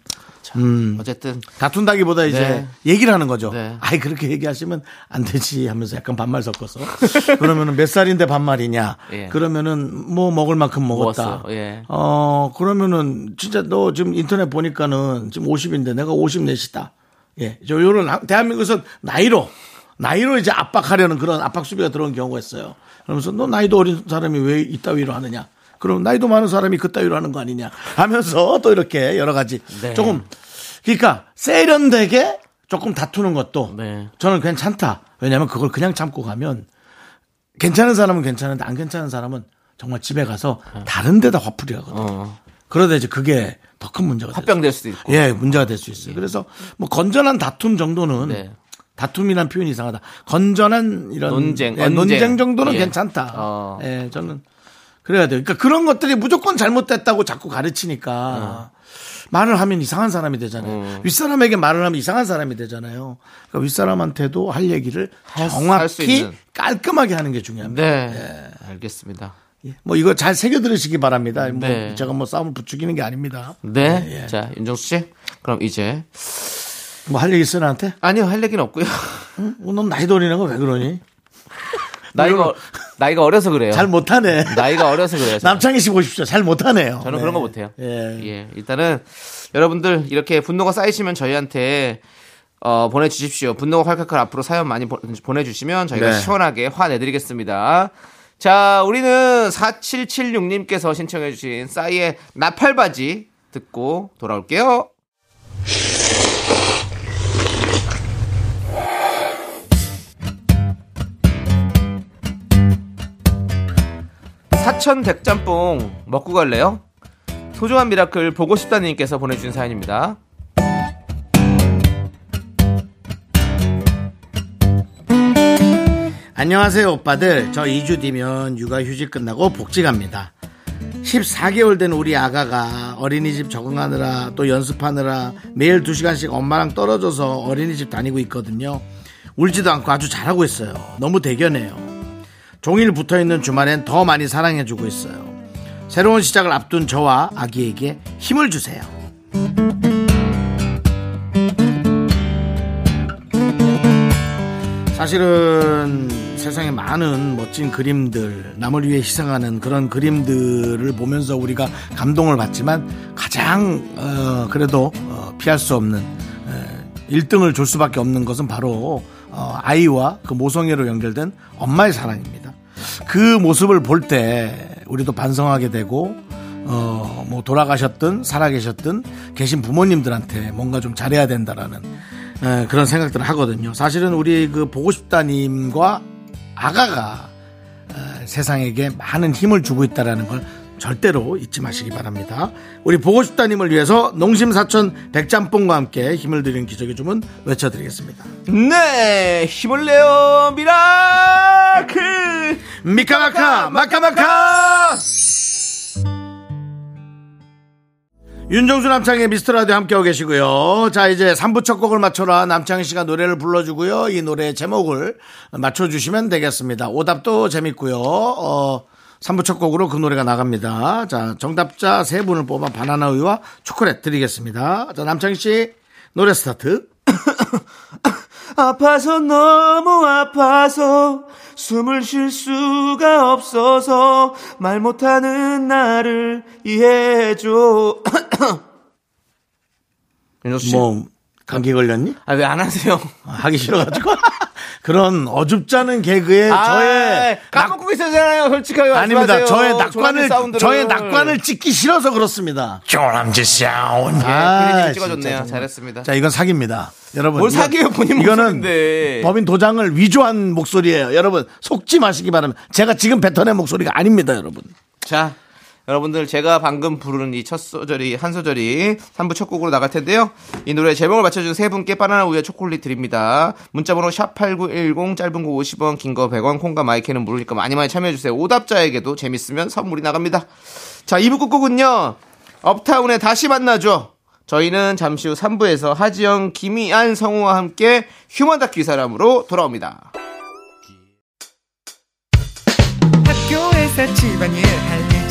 B: 어쨌든
A: 다툰다기보다 이제
B: 네.
A: 얘기를 하는 거죠.
B: 네.
A: 아이 그렇게 얘기하시면 안 되지 하면서 약간 반말 섞어서 <laughs> 그러면은 몇 살인데 반말이냐?
B: 예.
A: 그러면은 뭐 먹을 만큼 먹었다.
B: 예.
A: 어 그러면은 진짜 너 지금 인터넷 보니까는 지금 50인데 내가 54시다. 예, 저 요런 하- 대한민국에서 나이로 나이로 이제 압박하려는 그런 압박 수비가 들어온 경우가 있어요. 그러면서 너 나이도 어린 사람이 왜 이따위로 하느냐? 그럼 나이도 많은 사람이 그따위로 하는 거 아니냐? 하면서 <laughs> 또 이렇게 여러 가지
B: 네.
A: 조금 그러니까 세련되게 조금 다투는 것도
B: 네.
A: 저는 괜찮다. 왜냐하면 그걸 그냥 참고 가면 괜찮은 사람은 괜찮은데 안 괜찮은 사람은 정말 집에 가서 다른 데다 화풀이 하거든요.
B: 어.
A: 그러다 이제 그게 더 큰 문제가.
B: 합병될 수도 있고.
A: 예, 문제가 될 수 있어요. 그래서 뭐 건전한 다툼 정도는
B: 네.
A: 다툼이란 표현이 이상하다. 건전한 이런
B: 논쟁,
A: 예. 논쟁 정도는
B: 예.
A: 괜찮다.
B: 어.
A: 예, 저는 그래야 돼요. 그러니까 그런 것들이 무조건 잘못됐다고 자꾸 가르치니까
B: 어.
A: 말을 하면 이상한 사람이 되잖아요. 윗사람에게 말을 하면 이상한 사람이 되잖아요. 그러니까 윗사람한테도 할 얘기를
B: 할
A: 정확히
B: 있는.
A: 깔끔하게 하는 게 중요합니다.
B: 네. 알겠습니다.
A: 예. 뭐 이거 잘 새겨 들으시기 바랍니다. 뭐
B: 네.
A: 제가 뭐 싸움을 부추기는 게 아닙니다.
B: 네.
A: 예.
B: 자, 윤정수 씨. 그럼 이제.
A: 뭐 할 얘기 있어 나한테?
B: 아니요, 할 얘기는 없고요.
A: 어, 넌 나이 어리는 거 왜 그러니? <laughs>
B: 나이가, 나이가 어려서 그래요.
A: 잘 못하네.
B: 나이가 어려서 그래요.
A: 남창희 씨 보십시오. 잘 못하네요.
B: 저는
A: 네.
B: 그런 거 못해요.
A: 예.
B: 예, 일단은 여러분들 이렇게 분노가 쌓이시면 저희한테 어, 보내주십시오. 분노가 활칼칼 앞으로 사연 많이 보, 내주시면 저희가
A: 네.
B: 시원하게 화내드리겠습니다. 자, 우리는 4776님께서 신청해주신 싸이의 나팔바지 듣고 돌아올게요. 사천 백짬뽕 먹고 갈래요? 소중한 미라클 보고 싶다님께서 보내주신 사연입니다.
A: 안녕하세요, 오빠들. 저 2주 뒤면 육아휴직 끝나고 복직합니다. 14개월 된 우리 아가가 어린이집 적응하느라 또 연습하느라 매일 2시간씩 엄마랑 떨어져서 어린이집 다니고 있거든요. 울지도 않고 아주 잘하고 있어요. 너무 대견해요. 종일 붙어 있는 주말엔 더 많이 사랑해 주고 있어요. 새로운 시작을 앞둔 저와 아기에게 힘을 주세요. 사실은 세상에 많은 멋진 그림들, 남을 위해 희생하는 그런 그림들을 보면서 우리가 감동을 받지만 가장 어, 그래도 어, 피할 수 없는 에, 1등을 줄 수밖에 없는 것은 바로 어, 아이와 그 모성애로 연결된 엄마의 사랑입니다. 그 모습을 볼 때 우리도 반성하게 되고 어, 뭐 돌아가셨든 살아계셨든 계신 부모님들한테 뭔가 좀 잘해야 된다라는 에, 그런 생각들을 하거든요. 사실은 우리 그 보고 싶다님과 아가가 에, 세상에게 많은 힘을 주고 있다라는 걸 절대로 잊지 마시기 바랍니다. 우리 보고 싶다님을 위해서 농심사천 백짬뽕과 함께 힘을 드리는 기적의 주문 외쳐드리겠습니다.
B: 네, 힘을 내요, 미라 클!
A: 미카마카 마카마카 윤정수 남창의 미스터라디오 함께하고 계시고요. 자 이제 3부 첫 곡을 맞춰라 남창희 씨가 노래를 불러주고요. 이 노래의 제목을 맞춰주시면 되겠습니다. 오답도 재밌고요. 어, 3부 첫 곡으로 그 노래가 나갑니다. 자 정답자 세 분을 뽑아 바나나 우유와 초콜릿 드리겠습니다. 자 남창희 씨 노래 스타트. <coughs>
B: 아파서 너무 아파서 숨을 쉴 수가 없어서 말 못하는 나를 이해해줘. <clears throat> 윤정수 씨.
A: 뭐 감기 걸렸니?
B: 아, 왜 안 하세요?
A: 하기 싫어가지고 <laughs> 그런 어줍잖은 개그에 저의 낙,
B: 까먹고 있었잖아요, 솔직하게.
A: 아닙니다.
B: 말씀하세요.
A: 저의 낙관을. 저의 낙관을 찍기 싫어서 그렇습니다. 조남지 사운드.
B: 예, 피디님이
A: 아,
B: 찍어줬네요.
A: 진짜.
B: 잘했습니다.
A: 자, 이건 사기입니다. 여러분.
B: 뭘 사기예요, 본인
A: 이거는
B: 목소리인데.
A: 법인 도장을 위조한 목소리예요. 여러분, 속지 마시기 바랍니다. 제가 지금 뱉어낸 목소리가 아닙니다, 여러분.
B: 자, 여러분들 제가 방금 부르는 이 첫 소절이 한 소절이 3부 첫 곡으로 나갈 텐데요. 이 노래 제목을 맞춰준 세 분께 바나나 우유 초콜릿 드립니다. 문자번호 샵 #8910 짧은 거 50원, 긴 거 100원, 콩과 마이크는 무료니까 많이 많이 참여해 주세요. 오답자에게도 재밌으면 선물이 나갑니다. 자, 2부 끝곡은요. 업타운의 다시 만나줘. 저희는 잠시 후 3부에서 하지영, 김이한, 성우와 함께 휴먼 다큐 이 사람으로 돌아옵니다.
E: 학교에서 집안일 할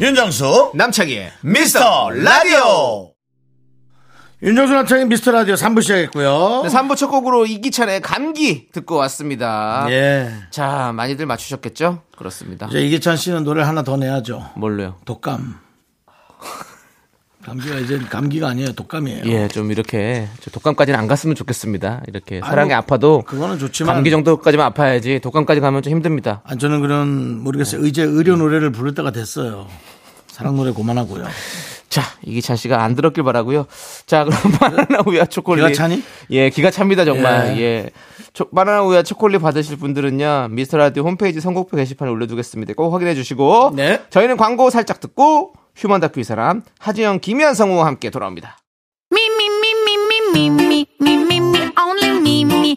A: 윤정수,
B: 남창희의
A: 미스터 라디오. 윤정수 남창의 미스터 라디오 3부 시작했고요.
B: 네, 3부 첫 곡으로 이기찬의 감기 듣고 왔습니다.
A: 예.
B: 자, 많이들 맞추셨겠죠? 그렇습니다.
A: 이제 이기찬 씨는 노래를 하나 더 내야죠.
B: 뭘로요?
A: 독감. <laughs> 감기가 이제 감기가 아니에요. 독감이에요.
B: 예, 좀 이렇게 저 독감까지는 안 갔으면 좋겠습니다. 이렇게 사랑이 아파도
A: 그거는 좋지만
B: 감기 정도까지만 아파야지 독감까지 가면 좀 힘듭니다.
A: 아, 저는 그런 모르겠어요. 이제 의료 노래를 부를 때가 됐어요. 사랑 노래 그만하고요.
B: 자, 이기찬 씨가 안 들었길 바라고요. 자, 그럼 바나나 우유와 초콜릿.
A: 기가 차니?
B: 예, 기가 찹니다 정말.
A: 예.
B: 예. 초- 바나나 우유와 초콜릿 받으실 분들은요. 미스터 라디오 홈페이지 선곡표 게시판에 올려 두겠습니다. 꼭 확인해 주시고.
A: 네.
B: 저희는 광고 살짝 듣고 휴먼 다큐 이 사람 하지영 김희연 성우와 함께 돌아옵니다.
D: Me, only me,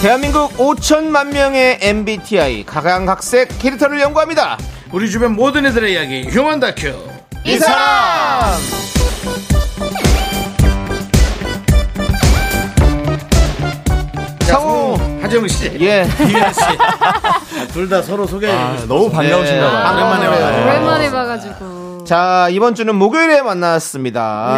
B: 대한민국 5천만 명의 MBTI 각양각색 캐릭터를 연구합니다.
A: 우리 주변 모든 이들의 이야기 휴먼 다큐.
B: 이 사람! 성우
A: 하정 씨,
B: 예.
A: 이현 씨. 둘 다 서로 소개.
F: 너무 반가우신가 봐요.
A: 오랜만에
B: 아,
A: 와요.
G: 오랜만에 봐가지고.
B: 자, 이번 주는 목요일에 만났습니다.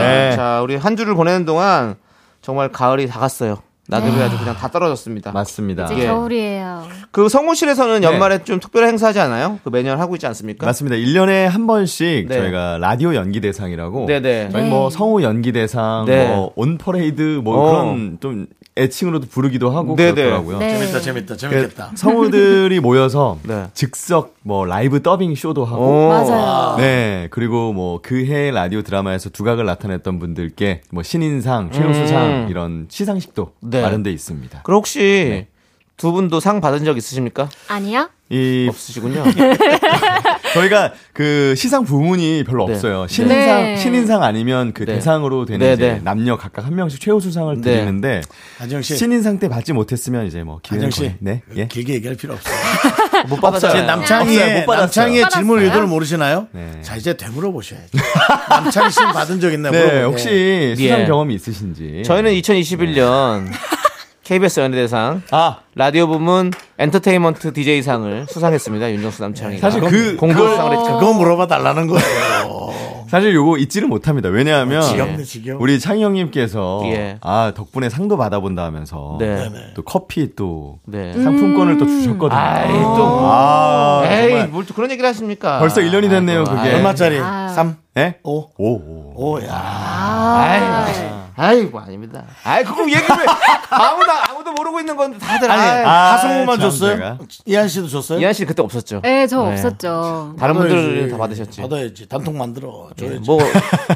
F: 네.
B: 자, 우리 한 주를 보내는 동안 정말 가을이 다 갔어요. 나들이 아주 그냥 다 떨어졌습니다.
F: 맞습니다.
G: 이제
B: 예.
G: 겨울이에요.
B: 그 성우실에서는 연말에 좀 특별한 행사하지 않아요? 그 매년 하고 있지 않습니까?
F: 맞습니다. 1년에 한 번씩
B: 네.
F: 저희가 라디오 연기 대상이라고
B: 네네.
F: 저희
G: 네.
F: 뭐 성우 연기 대상,
B: 네.
F: 뭐 on parade 뭐
B: 어.
F: 그런 좀 애칭으로도 부르기도 하고
B: 네네.
F: 그렇더라고요.
G: 네.
A: 재밌다, 재밌다,
F: 그
A: 재밌겠다.
F: 성우들이 모여서 <laughs>
B: 네.
F: 즉석 뭐 라이브 더빙 쇼도 하고
B: 오.
G: 맞아요.
F: 네 그리고 뭐 그 해 라디오 드라마에서 두각을 나타냈던 분들께 뭐 신인상, 최우수상
B: 음.
F: 이런 시상식도
B: 네.
F: 마련돼 있습니다.
B: 그럼 혹시 두 분도 상 받은 적 있으십니까?
G: 아니야?
F: 이
B: 없으시군요. <laughs>
F: 저희가 그 시상 부문이 별로
B: 네.
F: 없어요. 신인상
G: 네.
F: 신인상 아니면 그
B: 네.
F: 대상으로 되는
B: 네,
F: 이제
B: 네.
F: 남녀 각각 한 명씩 최우 수상을
B: 네.
F: 드리는데
A: 하정 씨,
F: 신인상 때 받지 못했으면 이제 뭐
A: 하정 씨,
F: 네 예.
A: 길게 얘기할 필요 없어요. <laughs> 못제
F: 받았어요.
A: 남창희의
F: 없어요. 못 받았어요.
A: 남창희의
G: 못
A: 질문? 의도를 모르시나요?
F: 네.
A: 자 이제 되물어 보셔야죠. <laughs> 남창희 씨는 받은 적 있나요?
F: 네
A: 물어보게.
F: 혹시 수상
B: 예.
F: 경험이 있으신지
B: 저희는 2021년 KBS 연예대상
F: 아
B: 라디오 부문 엔터테인먼트 DJ상을 수상했습니다. 윤정수 남창희가.
F: 사실 그-
B: 공동수상을 했죠.
A: 그거 물어봐 달라는 거예요. <laughs>
F: 사실 요거 잊지를 못합니다. 왜냐하면
A: 지겹네 지겨워.
F: 우리 창희 형님께서
B: 예.
F: 아 덕분에 상도 받아본다 하면서
B: 네.
F: 또 커피 또
B: 네.
F: 상품권을 또 주셨거든요.
B: 아이, 또.
F: 아,
B: 에이. 뭘 또 그런 얘기를 하십니까?
F: 벌써 1년이 됐네요,
B: 아이고,
F: 그게.
B: 아이,
A: 얼마짜리?
G: 아.
A: 3?
F: 예?
A: 5?
F: 오, 오.
A: 오, 야.
B: 아이, 아이고, 아닙니다. 아이, 그거 얘기를 왜 아무도, 아무도 모르고 있는 건데 다들.
A: 아니,
B: 아이,
F: 아, 참
A: 줬어요? 이한 씨도 줬어요?
B: 이한 씨 그때 없었죠.
G: 네, 저
B: 네.
G: 없었죠.
B: 다른 분들. 다 받으셨지.
A: 받아야지. 단통 만들어. 줘야지.
B: 뭐,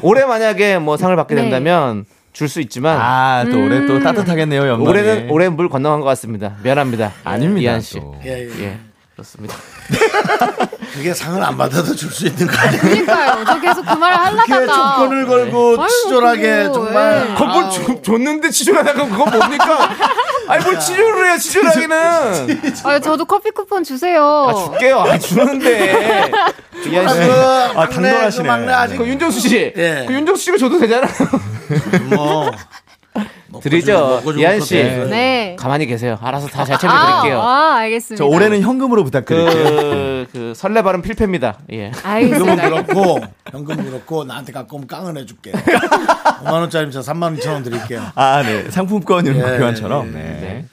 B: 올해 만약에 뭐 상을 받게 <laughs>
G: 네.
B: 된다면 줄수 있지만.
F: 아, 또 올해 또 따뜻하겠네요, 연말에.
B: 올해는 올해 물 건너간 것 같습니다. 미안합니다.
F: 아닙니다.
B: 이한 씨.
F: 또.
A: 예, 예.
B: 예, 그렇습니다. <laughs>
A: 그게 상을 안 받아도 줄 수 있는 거 아니에요?
G: 그러니까요. 저 계속 그 말을 하려다가.
A: 조건을 걸고
G: 아이고,
A: 치졸하게
G: 그거,
A: 정말.
G: 예.
B: 그걸 줬- 줬는데 치졸하다가 그거 뭡니까? 아니 뭘 치졸을 해요 치졸하기는
G: 아, 저도 커피 쿠폰 주세요.
B: 아 줄게요 아 주는데 이한 씨.
A: 그
F: 아, 당돌하시네.
A: 그 막내 아직
B: 그 윤정수 씨,
A: 예.
B: 그 윤정수 씨가 줘도 되잖아요.
A: 뭐
B: 드리죠, 이한 씨.
G: 네.
B: 가만히 계세요. 알아서 다 잘 챙겨드릴게요.
G: 아, 아, 알겠습니다.
F: 저 올해는 현금으로 부탁드릴게요.
B: 그, 그 설레 발음 필패입니다. 예.
A: 현금은
G: 알겠습니다.
A: 그렇고 현금은 그렇고 나한테 갖고 오면 깡은 해줄게 5만 원짜리 저 3만 2천 원 드릴게요
F: 아, 네. 상품권 이런 거
A: 예,
F: 교환처럼.
A: 예,
F: 네.
B: 네.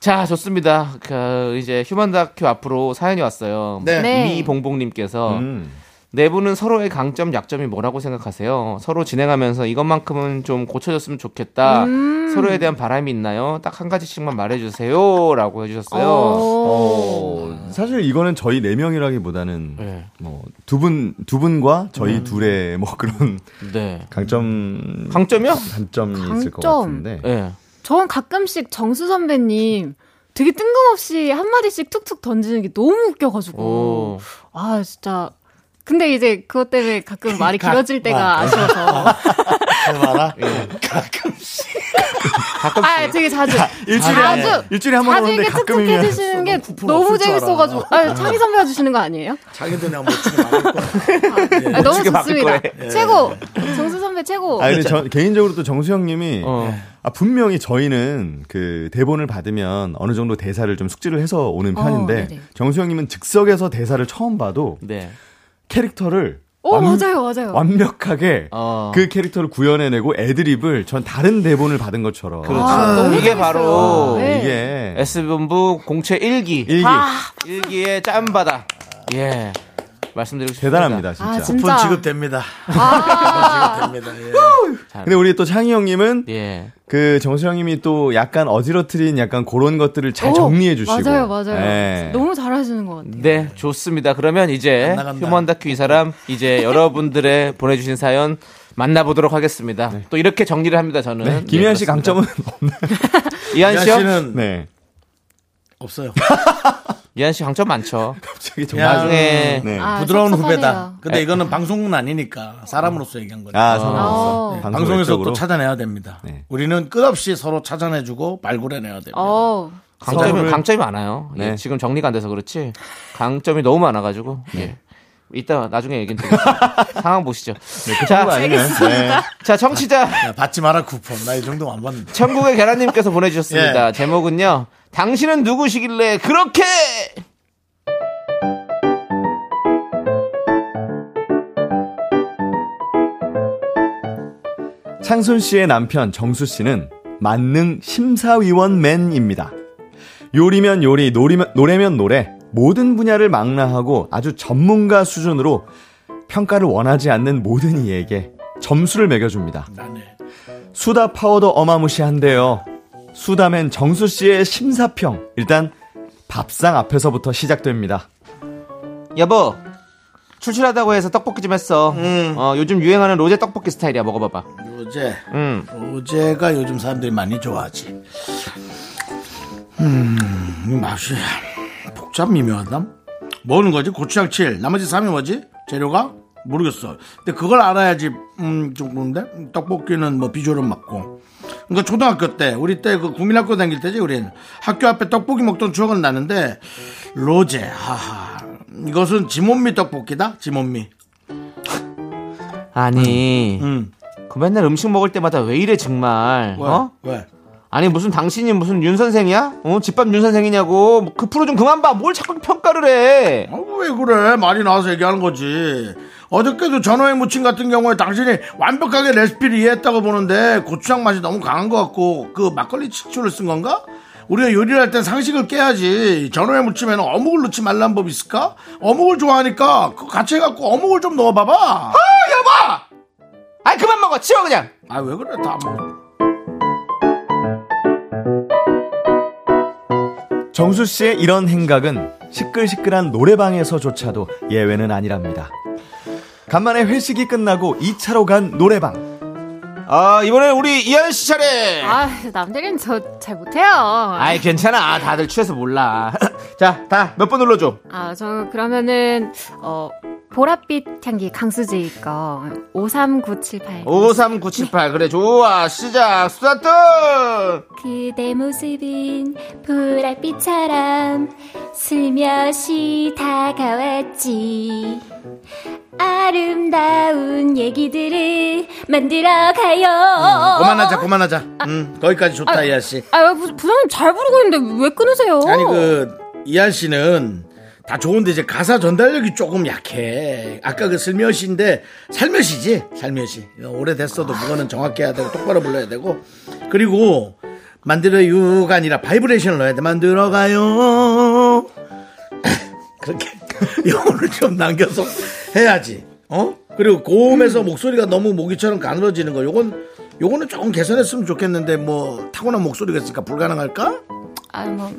B: 자, 좋습니다. 그 이제 휴먼 다큐 앞으로 사연이 왔어요.
A: 네.
G: 네.
B: 미봉봉님께서
F: 음.
B: 네 분은 서로의 강점, 약점이 뭐라고 생각하세요? 서로 진행하면서 이것만큼은 좀 고쳐졌으면 좋겠다.
G: 음.
B: 서로에 대한 바람이 있나요? 딱 한 가지씩만 말해주세요. 라고 해주셨어요.
F: 어, 사실 이거는 저희 네 명이라기보다는
B: 네.
F: 뭐두 분 두 분과 저희 둘의 뭐 그런
B: 네.
F: 강점
B: 강점이요?
F: 단점이 있을 것
G: 강점.
F: 같은데.
B: 네.
G: 저는 가끔씩 정수 선배님 되게 뜬금없이 한마디씩 툭툭 던지는 게 너무 웃겨가지고.
B: 오.
G: 아, 진짜. 근데 이제 그것 때문에 가끔 말이 길어질 때가 아쉬워서.
A: 해봐라.
B: 예.
A: 가끔씩.
G: 아, 되게 자주.
F: 일주일에
G: 자주.
F: 일주일에 한번
G: 자주
F: 오는데
G: 이렇게 툭툭
F: 가끔이면
G: 해주시는 게 너무
A: 없을 줄
G: 재밌어 가지고. 아, 창희 선배가 주시는 거 아니에요?
A: 자기도 내가 못 치게 말할 거야.
G: 아, 너무 좋습니다.
B: 거예요?
G: 최고. 정수 선배 최고.
F: 아 근데 저 개인적으로 또 정수영님이
B: 어.
F: 아, 분명히 저희는 그 대본을 받으면 어느 정도 대사를 좀 숙지를 해서 오는 편인데
G: 네네.
F: 정수영님은 즉석에서 대사를 처음 봐도
B: 네.
F: 캐릭터를
G: 오,
F: 완-
G: 맞아요, 맞아요.
F: 완벽하게
B: 어.
F: 그 캐릭터를 구현해내고 애드립을 전 다른 대본을 받은 것처럼
B: 그렇죠.
G: 아, 너무
B: 이게
G: 재밌어요.
B: 바로
G: 네.
F: 이게
B: S본부 공채 일기
F: 일기
B: 일기의 짬바다. 예. 말씀드리고 싶습니다.
F: 대단합니다 진짜.
G: 아,
A: 쿠폰
G: 진짜.
A: 지급됩니다.
G: 아, <laughs>
A: 됩니다. 예.
F: 근데 우리 또 창희 형님은
B: 예.
F: 그 정수영님이 또 약간 어지러트린 약간 그런 것들을 잘
G: 오,
F: 정리해 주시고
G: 맞아요, 맞아요.
F: 예.
G: 너무 잘하시는 것 같아요.
B: 네, 좋습니다. 그러면 이제. 휴먼 다큐 이 사람 이제 <laughs> 여러분들의 보내주신 사연 만나보도록 하겠습니다. 또 이렇게 정리를 합니다. 저는
F: 네, 김희한 씨. 강점은 없나요?
B: 이한
A: 이한
B: 씨요?
A: 씨는
F: 네.
A: 없어요. <laughs>
B: 이한 씨 강점 많죠. <laughs>
F: 갑자기 좀
A: 야,
B: 나중에
F: 네.
G: 아,
A: 부드러운
G: 섭섭하네요.
A: 후배다. 근데 이거는 방송은 아니니까 사람으로서 얘기한 거죠.
F: 아, 성공했어.
G: 어.
A: 네,
F: 방송
A: 방송에서. 또 찾아내야 됩니다.
F: 네.
A: 우리는 끝없이 서로 찾아내주고 발굴해내야 됩니다.
G: 어,
B: 강점이
A: 서로를-
B: 강점이 많아요. 예,
F: 네.
B: 지금 정리가 안 돼서 그렇지 강점이 너무 많아가지고 예. 이따 나중에 얘기 드리겠습니다. 상황 보시죠.
F: 거
B: 자,
F: 아니네. 네.
B: 자 청취자
A: 야, 받지 마라 쿠폰. 나 이 정도 안 받는데.
B: 천국의 계란님께서 보내주셨습니다.
A: 예.
B: 제목은요. 당신은 누구시길래 그렇게
F: 창순 씨의 남편 정수 씨는 만능 심사위원 맨입니다. 요리면 요리, 노리면, 노래면 노래, 모든 분야를 망라하고 아주 전문가 수준으로 평가를 원하지 않는 모든 이에게 점수를 매겨줍니다. 수다 파워도 어마무시한데요. 수다맨 정수 씨의 심사평. 일단 밥상 앞에서부터 시작됩니다.
B: 여보 출출하다고 해서 떡볶이 좀 했어. 어, 요즘 유행하는 로제 떡볶이 스타일이야. 먹어봐봐.
A: 로제.
B: 음.
A: 로제가 요즘 사람들이 많이 좋아하지. 음, 이 맛이 복잡 미묘하다. 뭐는 거지? 고추장 7. 나머지 3이 뭐지? 재료가? 모르겠어. 근데 그걸 알아야지, 음, 좀 그런데? 떡볶이는 뭐 비주얼은 맞고. 그러니까 초등학교 때, 우리 때 그 국민학교 다닐 때지, 우린. 학교 앞에 떡볶이 먹던 추억은 나는데, 로제, 하하. 이것은 지몬미 떡볶이다? 지몬미.
B: 아니
A: 음.
B: 그 맨날 음식 먹을 때마다 왜 이래 정말?
A: 왜?
B: 어?
A: 왜?
B: 아니 무슨 당신이 무슨 윤 선생이야? 어 집밥 윤 선생이냐고 뭐 그 프로 좀 그만 봐. 뭘 자꾸 평가를 해?
A: 아, 왜 그래? 말이 나와서 얘기하는 거지. 어저께도 전어회 무침 같은 경우에 당신이 완벽하게 레시피를 이해했다고 보는데 고추장 맛이 너무 강한 것 같고 그 막걸리 치초를 쓴 건가? 우리가 요리를 할 땐 상식을 깨야지. 전어회 무침에는 어묵을 넣지 말라는 법 있을까? 어묵을 좋아하니까 그거 같이 해갖고 어묵을 좀 넣어봐봐.
B: 아 여보! 아이 그만 먹어. 치워 그냥.
A: 아 왜 그래 다 뭐.
F: 정수 씨의 이런 행각은 시끌시끌한 노래방에서조차도 예외는 아니랍니다. 간만에 회식이 끝나고 2차로 간 노래방.
B: 아 이번엔 우리 이한 씨 차례.
G: 아, 남들은 저 잘 못해요.
B: 아이 괜찮아. 다들 취해서 몰라. <laughs> 자, 다 몇 번 눌러줘.
G: 아, 저 그러면은 어 보랏빛 향기 강수지 거 53978.
B: 53978 그래 좋아 시작 스타트
D: 그대 모습은 보랏빛처럼 슬며시 다가왔지 아름다운 얘기들을 만들어가요
A: 그만하자 그만하자. 음 거기까지 좋다 이한 씨.
G: 아, 부- 부장님 잘 부르고 있는데 왜 끊으세요?
A: 아니 그 이한 씨는 다 좋은데 이제 가사 전달력이 조금 약해. 아까 그 슬며시인데 살며시지 살며시. 오래됐어도 그거는 정확히 해야 되고 똑바로 불러야 되고 그리고 만들어요가 아니라 바이브레이션을 넣어야 돼. 만들어가요. <laughs> 그렇게 영혼을 좀 담겨서 해야지. 어? 그리고 고음에서 목소리가 너무 모기처럼 가늘어지는 거. 요건 요거는 조금 개선했으면 좋겠는데 뭐 타고난 목소리가 있으니까 불가능할까?
G: 아, 뭐,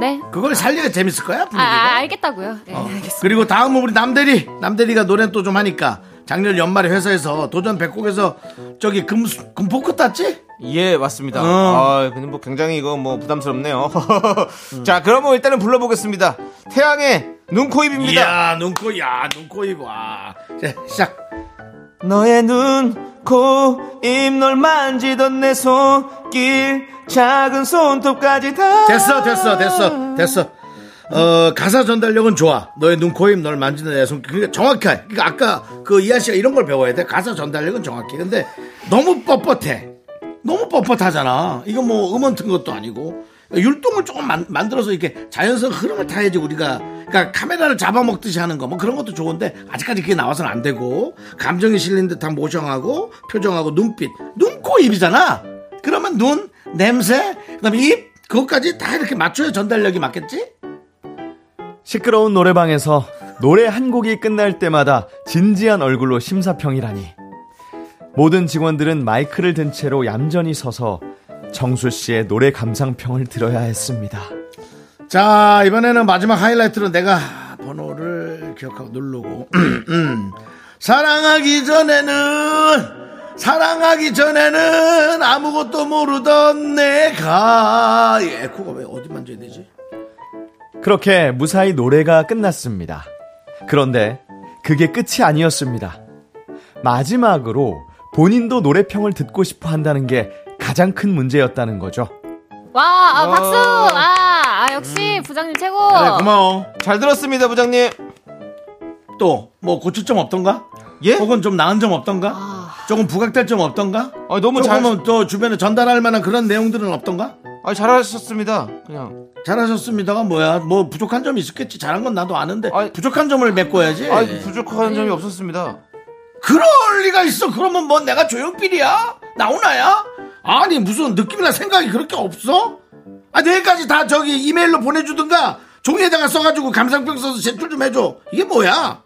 G: 네.
A: 그걸 살려야 재밌을 거야
G: 아,
A: 분위기가.
G: 아, 알겠다고요. 네,
A: 어.
G: 알겠습니다.
A: 그리고 다음은 우리 남대리. 남대리가 노래 또 좀 하니까 작년 연말에 회사에서 도전 백곡에서 저기 금 금포크 땄지?
B: 예, 맞습니다.
A: 어.
B: 아, 근데 뭐 굉장히 이거 뭐 부담스럽네요. <laughs> 자, 그러면 일단은 불러보겠습니다. 태양의 눈코입입니다.
A: 이야 눈코 야 눈코입 와. 자, 시작.
B: 너의 눈, 코, 입, 널 만지던 내 손길, 작은 손톱까지 다.
A: 됐어 됐어 됐어 됐어. 어 가사 전달력은 좋아. 너의 눈, 코, 입, 널 만지는 내 손. 그러니까 정확해. 그러니까 아까 그 이한 씨가 이런 걸 배워야 돼. 가사 전달력은 정확해. 근데 너무 뻣뻣해. 너무 뻣뻣하잖아. 이거 뭐 음원 튼 것도 아니고. 율동을 조금 만, 만들어서 이렇게 자연스러운 흐름을 타야지 우리가 그러니까 카메라를 잡아먹듯이 하는 거 뭐 그런 것도 좋은데 아직까지 그게 나와서는 안 되고 감정이 실린 듯한 모션하고 표정하고 눈빛 눈, 코, 입이잖아 그러면 눈, 냄새 그 다음에 입 그것까지 다 이렇게 맞춰야 전달력이 맞겠지?
F: 시끄러운 노래방에서 노래 한 곡이 끝날 때마다 진지한 얼굴로 심사평이라니. 모든 직원들은 마이크를 든 채로 얌전히 서서 정수 씨의 노래 감상평을 들어야 했습니다.
A: 자 이번에는 마지막 하이라이트로 내가 번호를 기억하고 누르고 <clears throat> 음. 사랑하기 전에는 사랑하기 전에는 아무것도 모르던 내가 이 에코가 왜 어디 만져야 되지?
F: 그렇게 무사히 노래가 끝났습니다. 그런데 그게 끝이 아니었습니다. 마지막으로 본인도 노래평을 듣고 싶어 한다는 게 가장 큰 문제였다는 거죠.
G: 와, 아, 박수! 아, 아, 역시 부장님 최고!
A: 그래, 고마워
B: 잘 들었습니다, 부장님.
A: 또 뭐 고칠 점 없던가?
B: 예?
A: 혹은 좀 나은 점 없던가? 조금 부각될 점 없던가?
B: 아, 너무 잘,
A: 조금은 또 주변에 전달할 만한 그런 내용들은 없던가?
B: 아, 잘하셨습니다. 그냥.
A: 잘하셨습니다가 뭐야? 뭐 부족한 점이 있었겠지. 잘한 건 나도 아는데
B: 아이.
A: 부족한 점을 메꿔야지.
B: 아, 부족한 점이 없었습니다.
A: 그럴 리가 있어. 그러면 뭐 내가 조용필이야? 나오나야? 아니 무슨 느낌이나 생각이 그렇게 없어? 아 내일까지 다 저기 이메일로 보내주든가 종이에다가 써가지고 감상평 써서 제출 좀 해줘. 이게 뭐야?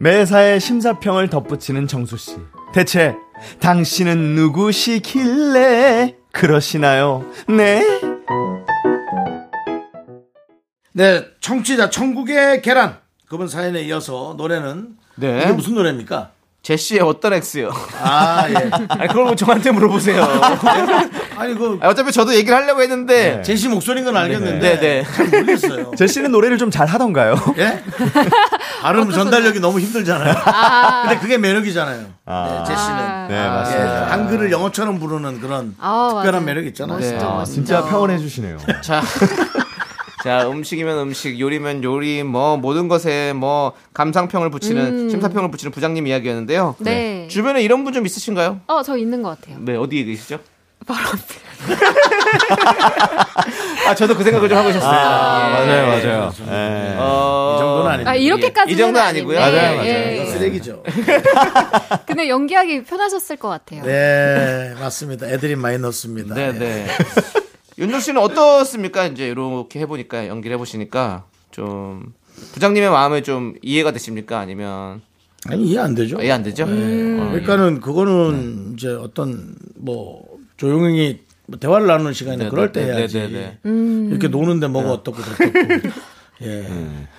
F: 매사에 심사평을 덧붙이는 정수 씨. 대체 당신은 누구시길래 그러시나요? 네?
A: 네, 청취자 천국의 계란 그분 사연에 이어서 노래는
B: 네.
A: 이게 무슨 노래입니까?
B: 제시의 어떤 X요?
A: 아 예. <laughs>
B: 아니, 그걸 뭐 저한테 물어보세요. <laughs>
A: 아니 그
B: 아, 어차피 저도 얘기를 하려고 했는데.
A: 제시 목소리인 건 알겠는데
B: 네, 네.
A: 잘 모르겠어요. <laughs>
F: 제시는 노래를 좀 잘 하던가요?
A: 예? 발음 전달력이 너무 힘들잖아요. 근데 그게 매력이잖아요.
F: 아.
A: 네, 제시는.
F: 네,
A: 예,
F: 맞습니다.
A: 한글을 영어처럼 부르는 그런
G: 아,
A: 특별한
G: 맞아요.
A: 매력이 있잖아요.
F: 아,
G: 멋있죠.
F: 진짜 평온해 주시네요.
B: 자. 자, 음식이면 음식, 요리면 요리, 뭐, 모든 것에 뭐, 감상평을 붙이는, 심사평을 붙이는 부장님 이야기였는데요.
G: 네.
B: 주변에 이런 분 좀 있으신가요?
G: 어, 저 있는 것 같아요.
B: 네, 어디에 계시죠?
G: 바로 앞에. <laughs>
B: 아, 저도 그 생각을 좀 하고 있었어요.
F: 아,
B: 예.
F: 맞아요, 맞아요. 예.
B: 어,
A: 이 정도는 아니고.
G: 아, 이렇게까지.
B: 이 정도는 아니고요.
F: 맞아요, 맞아요.
G: 예,
A: 쓰레기죠. <laughs>
G: 근데 연기하기 편하셨을 것 같아요.
A: 네, 맞습니다. 애들이 많이 넣습니다.
B: 네, 네. <laughs> 윤종 씨는 어떻습니까? 이제 이렇게 해보니까, 연기를 해보시니까, 좀, 부장님의 마음에 좀 이해가 되십니까? 아니면,
A: 아니, 이해 안 되죠.
B: 이해 안 되죠? 어,
A: 그러니까는 그거는 이제 어떤 뭐 조용히 뭐 대화를 나누는 시간에
B: 네,
A: 그럴
B: 네,
A: 때
B: 네,
A: 해야지.
B: 네, 네.
A: 이렇게 노는데 뭐가 어떻고 저떻고. <laughs> 예.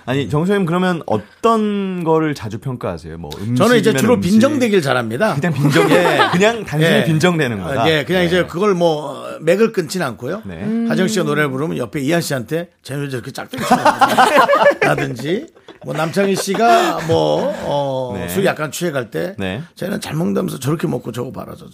F: 아니, 정수님 그러면 어떤 거를 자주 평가하세요? 뭐 음식
A: 저는 이제 주로 빈정대기를 잘합니다.
F: 그냥 빈정 <laughs> 그냥 단순히
A: 예.
F: 빈정대는 거다.
A: 아, 예, 그냥 이제 그걸 뭐 어, 맥을 끊진 않고요.
F: 네.
A: 하정 씨가 노래를 부르면 옆에 이한 씨한테 쟤는 저렇게 짝대기 <laughs> 라든지 뭐 남창희 씨가 뭐 어,
F: 네.
A: 술이 약간 취해갈 때
F: 네.
A: 쟤는 잘 먹다면서 저렇게 먹고 저거 봐라 저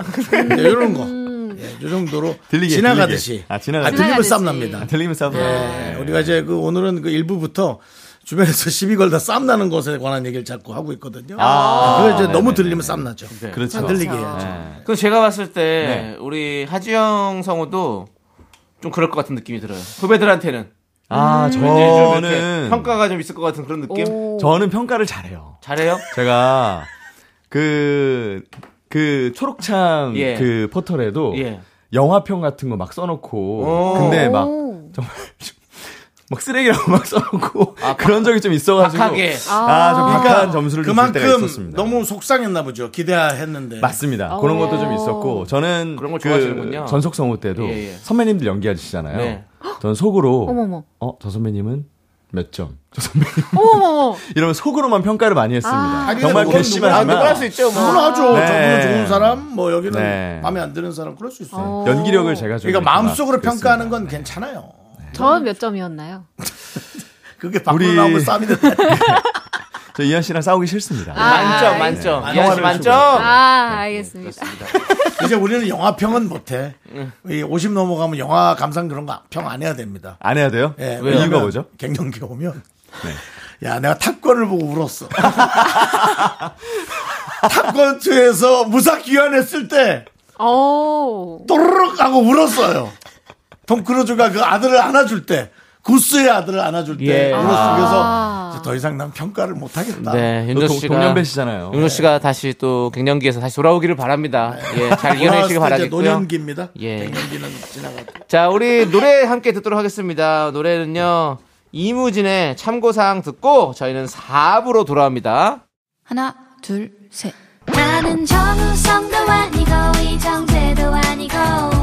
A: 네, 이런 거. 예, 이 정도로 <laughs>
F: 들리게,
A: 지나가듯이.
F: 들리게. 아, 지나가듯이.
A: 들리면
G: 지나가듯이.
A: 쌈 납니다.
F: 아, 들리면 싸움.
A: 예, 우리가 이제 그 오늘은 그 일부부터 주변에서 <laughs> 시비 걸다 쌈 나는 것에 관한 얘기를 자꾸 하고 있거든요.
F: 아,
A: 그거 이제
F: 네네.
A: 너무 들리면 쌈 나죠.
F: 그렇죠.
A: 안 들리게
F: 네.
A: 해야죠.
B: 그 제가 봤을 때,
F: 네.
B: 우리 하지영 성우도 좀 그럴 것 같은 느낌이 들어요. 후배들한테는.
F: 아,
B: 이렇게
F: 저는
B: 평가가 좀 있을 것 같은 그런 느낌?
G: 오.
F: 저는 평가를 잘해요.
B: 잘해요?
F: 제가 그, 그 초록창
B: 예.
F: 그 포털에도
B: 예.
F: 영화평 같은 거 막 써놓고
B: 오.
F: 근데 막
G: 오.
F: 정말 <laughs> 막 쓰레기라고 막 써놓고 그런 적이 좀 있어가지고
B: 박하게.
F: 아, 좀 박한 점수를 좀줄 때가
A: 그만큼
F: 있었습니다.
A: 너무 속상했나 보죠. 기대했는데.
F: 맞습니다. 그런 것도 좀 있었고 저는
B: 그런
F: 걸그
B: 좋아하시는군요.
F: 전속 성우 때도
B: 예, 예.
F: 선배님들 연기하시잖아요.
B: 네.
F: 저는 속으로
G: 어머머.
F: 어, 저 선배님은 몇 점? 저 선배님
G: 어머머. <laughs>
F: 이러면 속으로만 평가를 많이 했습니다.
A: 아니,
F: 정말
A: 그건
F: 괘씸하지만
B: 누구나 할수 있죠, 뭐.
A: 누구나죠.
F: 네.
A: 저분은 좋은 사람, 뭐 여기는
F: 네.
A: 마음에 안 드는 사람 그럴 수 있어요.
G: 어.
F: 연기력을 제가 좀
A: 그러니까 마음속으로
F: 막
A: 평가하는
F: 그랬습니다.
A: 건 괜찮아요.
G: 전몇 점이었나요?
A: 그게 밖으로
F: 우리-
A: 나오면 싸움이 된다. <laughs>
F: 저 이현 씨랑 싸우기 싫습니다.
B: 만점,
G: 아,
B: 만점.
A: 네.
B: 이한 씨 만점.
G: 아, 알겠습니다.
A: 이제 우리는 영화평은 못해. 이50 넘어가면 영화 감상 그런 거 평 안 해야 됩니다.
F: 안 해야 돼요?
A: 예,
F: 이유가
A: 왜냐면
F: 뭐죠?
A: 갱년기 오면
F: 네.
A: 야 내가 탑건을 보고 울었어. <laughs> 탑건 2에서 무사 귀환했을 때
G: 오.
A: 또르륵 하고 울었어요. 톰 크루즈가 그 아들을 안아줄 때 구스의 아들을 안아줄 때
B: 예.
A: 울었어.
G: 아.
A: 그래서 이제 더 이상 난 평가를 못 하겠다.
B: 네,
F: 또
B: 윤조
F: 동-
B: 씨가.
F: 동년배시잖아요.
B: 윤조 씨가 다시 또 갱년기에서 다시 돌아오기를 바랍니다. 예, 잘 이겨내시길 바라겠고요.
A: 노년기입니다.
B: 예.
A: 갱년기는 지나갔고.
B: 자, 우리 노래 함께 듣도록 하겠습니다. 노래는요, 이무진의 참고사항 듣고 저희는 4부로 돌아옵니다.
H: 하나, 둘, 셋.
D: 나는 정우성도 아니고 이정재도 아니고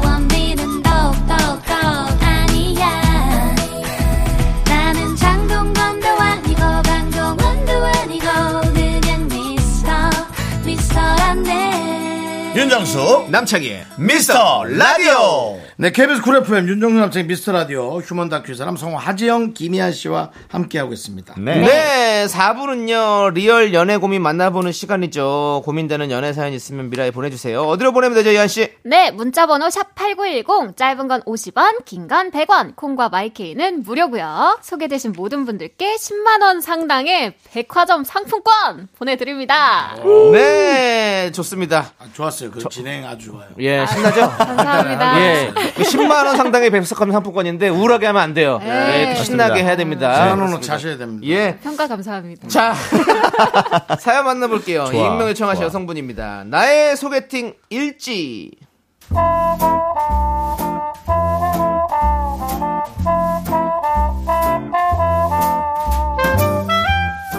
A: 윤정수 남창희 미스터 라디오 네 KBS 쿨 FM 윤정수 남창희 미스터 라디오 휴먼 다큐 사람 성우 하지영 김이한 씨와 함께하고 있습니다
F: 네.
B: 네, 4부는요, 리얼 연애 고민 만나보는 시간이죠. 고민되는 연애 사연 있으면 미라에 보내주세요. 어디로 보내면 되죠, 이한 씨?
G: 네, 문자번호 샵8910, 짧은 건 50원, 긴 건 100원, 콩과 마이케이는 무료고요 소개되신 모든 분들께 10만원 상당의 백화점 상품권 보내드립니다.
B: 네, 좋습니다.
A: 아, 좋았어요 그 진행 아주 좋아요
B: 예, 신나죠?
G: 감사합니다.
B: 예, 10만 원 상당의 백석함 상품권인데 우울하게 하면 안 돼요.
G: 네.
B: 예, 신나게 해야 됩니다.
A: 천원으로 차셔야 됩니다
B: 예.
G: 평가 감사합니다.
B: 자, <laughs> 사연 만나볼게요.
F: 좋아,
B: 익명 요청하신. 여성분입니다. 나의 소개팅 일지.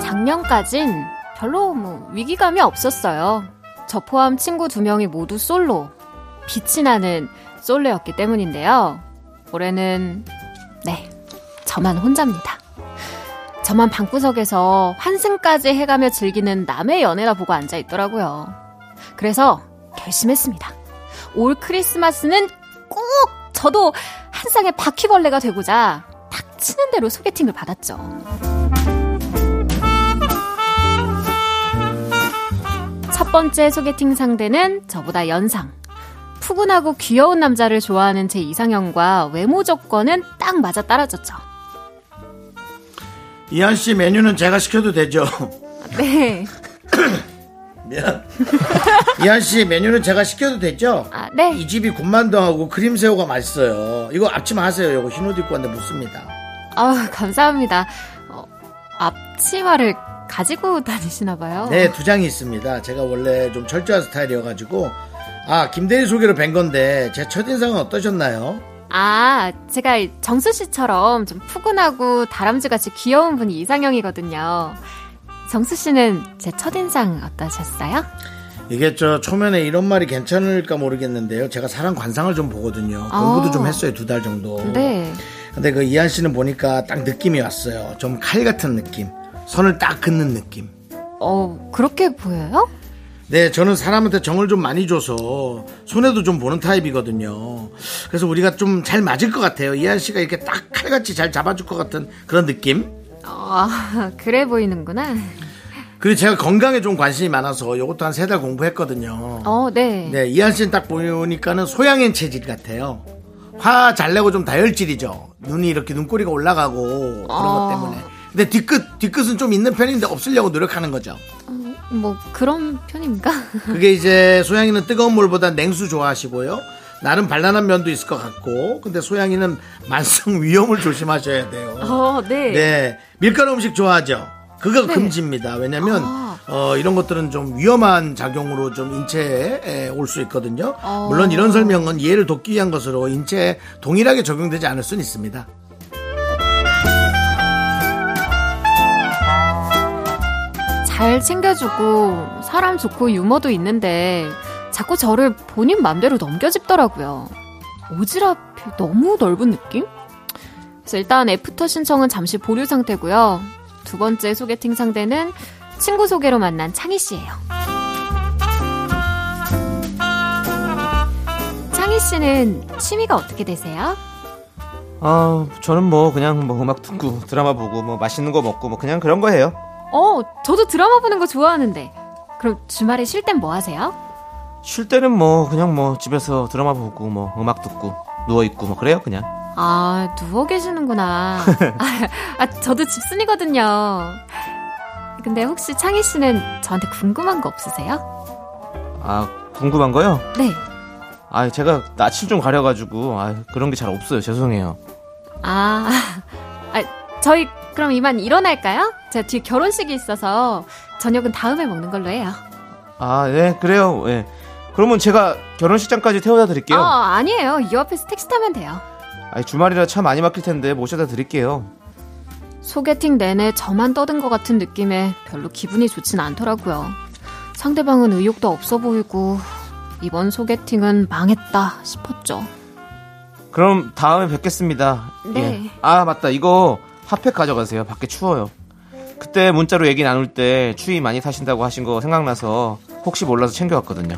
G: 작년까진 별로 뭐 위기감이 없었어요. 저 포함 친구 두 명이 모두 솔로. 빛이 나는 솔로였기 때문인데요. 올해는 네, 저만 혼자입니다. 저만 방구석에서 환승까지 해가며 즐기는 남의 연애라 보고 앉아 있더라고요. 그래서 결심했습니다. 올 크리스마스는 꼭 저도 한 쌍의 바퀴벌레가 되고자 닥치는 대로 소개팅을 받았죠. 첫 번째 소개팅 상대는 저보다 연상. 푸근하고 귀여운 남자를 좋아하는 제 이상형과 외모 조건은 딱 맞아 떨어졌죠.
A: 이한 씨 메뉴는 제가 시켜도 되죠
G: 네. <coughs>
A: 미안 이한 씨 메뉴는 제가 시켜도 되죠
G: 아, 네.
A: 이 집이 군만두하고 크림새우가 맛있어요 이거 앞치마 하세요 이거 흰옷 입고 왔는데 묻습니다
G: 아, 감사합니다. 어, 앞치마를 가지고 다니시나 봐요.
A: 네, 두 장이 있습니다. 제가 원래 좀 철저한 스타일이어가지고, 아, 김대리 소개로 뵌 건데, 제 첫인상은 어떠셨나요?
G: 아, 제가 정수 씨처럼 좀 푸근하고 다람쥐같이 귀여운 분이 이상형이거든요. 정수 씨는 제 첫인상 어떠셨어요?
A: 이게 저 초면에 이런 말이 괜찮을까 모르겠는데요. 제가 사람 관상을 좀 보거든요.
G: 아.
A: 공부도 좀 했어요, 두 달 정도.
G: 네.
A: 근데 그 이한 씨는 보니까 딱 느낌이 왔어요. 좀 칼 같은 느낌. 선을 딱 긋는 느낌.
G: 어, 그렇게 보여요?
A: 네, 저는 사람한테 정을 좀 많이 줘서 손해도 좀 보는 타입이거든요. 그래서 우리가 좀 잘 맞을 것 같아요. 이한 씨가 이렇게 딱 칼같이 잘 잡아줄 것 같은 그런 느낌?
G: 아, <laughs> 그래 보이는구나.
A: 그리고 제가 건강에 좀 관심이 많아서 이것도 한 세 달 공부했거든요.
G: 어, 네.
A: 네, 이한 씨는 딱 보니까는 소양인 체질 같아요. 화 잘 내고 좀 다혈질이죠. 눈이 이렇게 눈꼬리가 올라가고 그런 것
G: 아.
A: 때문에. 근데 뒤끝, 뒤끝은 좀 있는 편인데 없으려고 노력하는 거죠.
G: 뭐 그런 편입니까? <laughs>
A: 그게 이제 소양이는 뜨거운 물보다 냉수 좋아하시고요. 나름 발랄한 면도 있을 것 같고, 근데 소양이는 만성 위험을 조심하셔야 돼요.
G: 어, 네.
A: 네. 밀가루 음식 좋아하죠? 그거 금지입니다. 왜냐면,
G: 아.
A: 어, 이런 것들은 좀 위험한 작용으로 좀 인체에 올 수 있거든요.
G: 어.
A: 물론 이런 설명은 이해를 돕기 위한 것으로 인체에 동일하게 적용되지 않을 수는 있습니다.
G: 잘 챙겨주고 사람 좋고 유머도 있는데 자꾸 저를 본인 맘대로 넘겨짚더라고요. 오지랖이 너무 넓은 느낌? 그래서 일단 애프터 신청은 잠시 보류 상태고요. 두 번째 소개팅 상대는 친구 소개로 만난 창희 씨예요. 창희 씨는 취미가 어떻게 되세요?
B: 아, 저는 뭐 그냥 뭐 음악 듣고 드라마 보고 뭐 맛있는 거 먹고 뭐 그냥 그런 거 해요.
G: 어, 저도 드라마 보는 거 좋아하는데. 그럼 주말에 쉴 땐 뭐 하세요?
B: 쉴 때는 뭐 그냥 뭐 집에서 드라마 보고 뭐 음악 듣고 누워 있고 뭐 그래요 그냥.
G: 아, 누워 계시는구나. <laughs> 아, 아, 저도 집순이거든요. 근데 혹시 창희 씨는 저한테 궁금한 거 없으세요?
B: 아 궁금한 거요?
G: 네.
B: 아 제가 낯을 좀 가려가지고 아 그런 게 잘 없어요 죄송해요.
G: 아, <laughs> 아, 저희 그럼 이만 일어날까요? 제가 뒤에 결혼식이 있어서 저녁은 다음에 먹는 걸로 해요.
B: 아 네 그래요. 예. 그러면 제가 결혼식장까지 태워다 드릴게요.
G: 아, 아니에요. 이 앞에서 택시 타면 돼요.
B: 아니, 주말이라 차 많이 막힐 텐데 모셔다 드릴게요.
G: 소개팅 내내 저만 떠든 것 같은 느낌에 별로 기분이 좋진 않더라고요. 상대방은 의욕도 없어 보이고 이번 소개팅은 망했다 싶었죠.
B: 그럼 다음에 뵙겠습니다.
G: 네.
B: 예. 아 맞다 이거 핫팩 가져가세요. 밖에 추워요. 그때 문자로 얘기 나눌 때 추위 많이 타신다고 하신 거 생각나서 혹시 몰라서 챙겨왔거든요.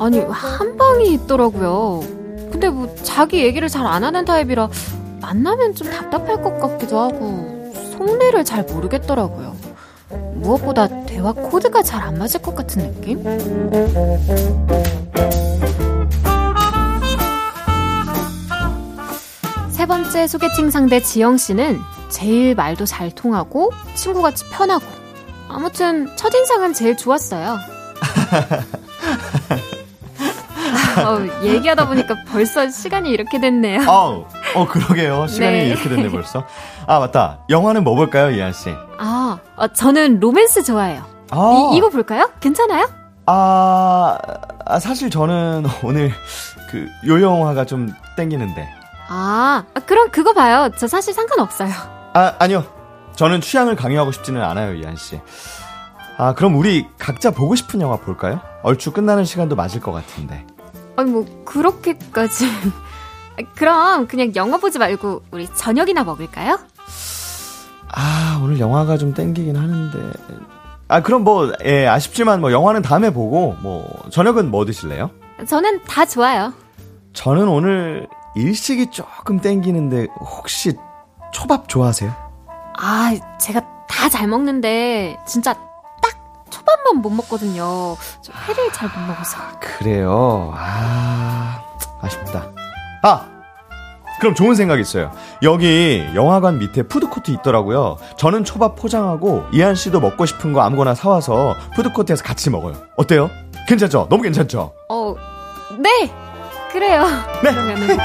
G: 아니 한 방이 있더라고요. 근데 뭐 자기 얘기를 잘 안 하는 타입이라 만나면 좀 답답할 것 같기도 하고 속내를 잘 모르겠더라고요. 무엇보다 대화 코드가 잘 안 맞을 것 같은 느낌? 번째 소개팅 상대 지영 씨는 제일 말도 잘 통하고 친구같이 편하고 아무튼 첫인상은 제일 좋았어요. <laughs> 어, 얘기하다 보니까 벌써 시간이 이렇게 됐네요.
F: 어, 어 그러게요. 시간이
G: 네.
F: 이렇게 됐네 벌써. 아 맞다. 영화는 뭐 볼까요, 이한 씨?
G: 아, 어, 저는 로맨스 좋아해요.
F: 아,
G: 이, 이거 볼까요? 괜찮아요?
F: 아, 아, 사실 저는 <laughs> 오늘 그 요 영화가 좀 땡기는데.
G: 아, 아, 그럼 그거 봐요. 저 사실 상관없어요.
F: 아 아니요. 저는 취향을 강요하고 싶지는 않아요, 이한 씨. 아 그럼 우리 각자 보고 싶은 영화 볼까요? 얼추 끝나는 시간도 맞을 것 같은데.
G: 아니, 뭐, 그렇게까지. 아, <laughs> 그럼 그냥 영화 보지 말고 우리 저녁이나 먹을까요?
F: 아 오늘 영화가 좀 땡기긴 하는데. 아 그럼 뭐 예, 아쉽지만 뭐 영화는 다음에 보고 뭐 저녁은 뭐 드실래요?
G: 저는 다 좋아요.
F: 저는 오늘 일식이 조금 땡기는데 혹시 초밥 좋아하세요?
G: 아, 제가 다 잘 먹는데, 진짜 딱 초밥만 못 먹거든요. 저 회를 잘 못 먹어서.
F: 그래요. 아, 아쉽다. 아! 그럼 좋은 생각 있어요. 여기 영화관 밑에 푸드코트 있더라고요. 저는 초밥 포장하고 이한 씨도 먹고 싶은 거 아무거나 사와서 푸드코트에서 같이 먹어요. 어때요? 괜찮죠? 너무 괜찮죠?
G: 어, 네! 그래요.
F: 네.
G: 그러면은.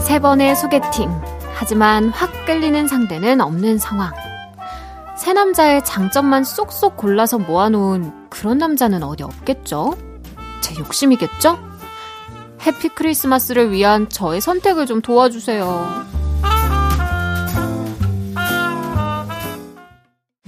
G: 세 번의 소개팅. 하지만 확 끌리는 상대는 없는 상황. 새 남자의 장점만 쏙쏙 골라서 모아놓은 그런 남자는 어디 없겠죠? 제 욕심이겠죠? 해피 크리스마스를 위한 저의 선택을 좀 도와주세요.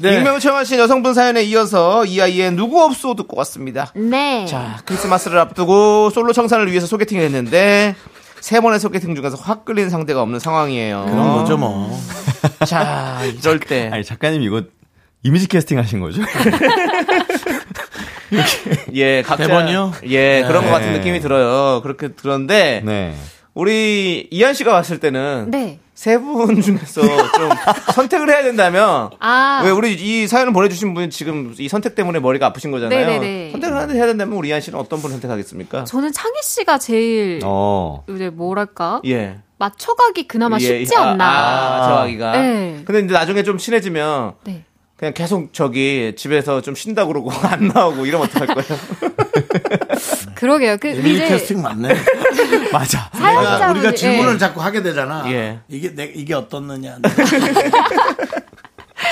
A: 네.
B: 익명 청하신 여성분 사연에 이어서 이 아이의 누구 없소 듣고 왔습니다.
G: 네.
B: 자, 크리스마스를 앞두고 솔로 청산을 위해서 소개팅을 했는데 세 번의 소개팅 중에서 확 끌리는 상대가 없는 상황이에요.
A: 그런 거죠 뭐. <laughs>
B: 자, 이럴 때
F: 아니, 작가님 이거 이미지 캐스팅 하신 거죠? <laughs>
B: 예, 각자
A: 대본이요?
B: 예, 그런
F: 네.
B: 것 같은 느낌이 들어요. 그렇게 들었는데
F: 네.
B: 우리 이한 씨가 봤을 때는
G: 네.
B: 세 분 중에서 좀 선택을 해야 된다면
G: 아.
B: 왜 우리 이 사연을 보내주신 분 지금 이 선택 때문에 머리가 아프신 거잖아요.
G: 네네네.
B: 선택을 하나 해야 된다면 우리 이한 씨는 어떤 분을 선택하겠습니까?
G: 저는 창희 씨가 제일
F: 어.
G: 이제 뭐랄까
B: 예.
G: 맞춰가기 그나마
B: 예,
G: 쉽지
B: 아,
G: 않나.
B: 아, 정하기가.
G: 네.
B: 근데 이제 나중에 좀 친해지면
G: 네.
B: 그냥 계속 저기 집에서 좀 쉰다 그러고 <laughs> 안 나오고 이러면 어떡할 거예요? <laughs>
G: 그러게요. 그
A: 이미지
G: 이제
A: 캐스팅 맞네. <laughs>
F: 맞아.
G: 사연자분이-
A: 우리가 질문을
G: 예.
A: 자꾸 하게 되잖아.
B: 예.
A: 이게 내, 이게 어떻느냐.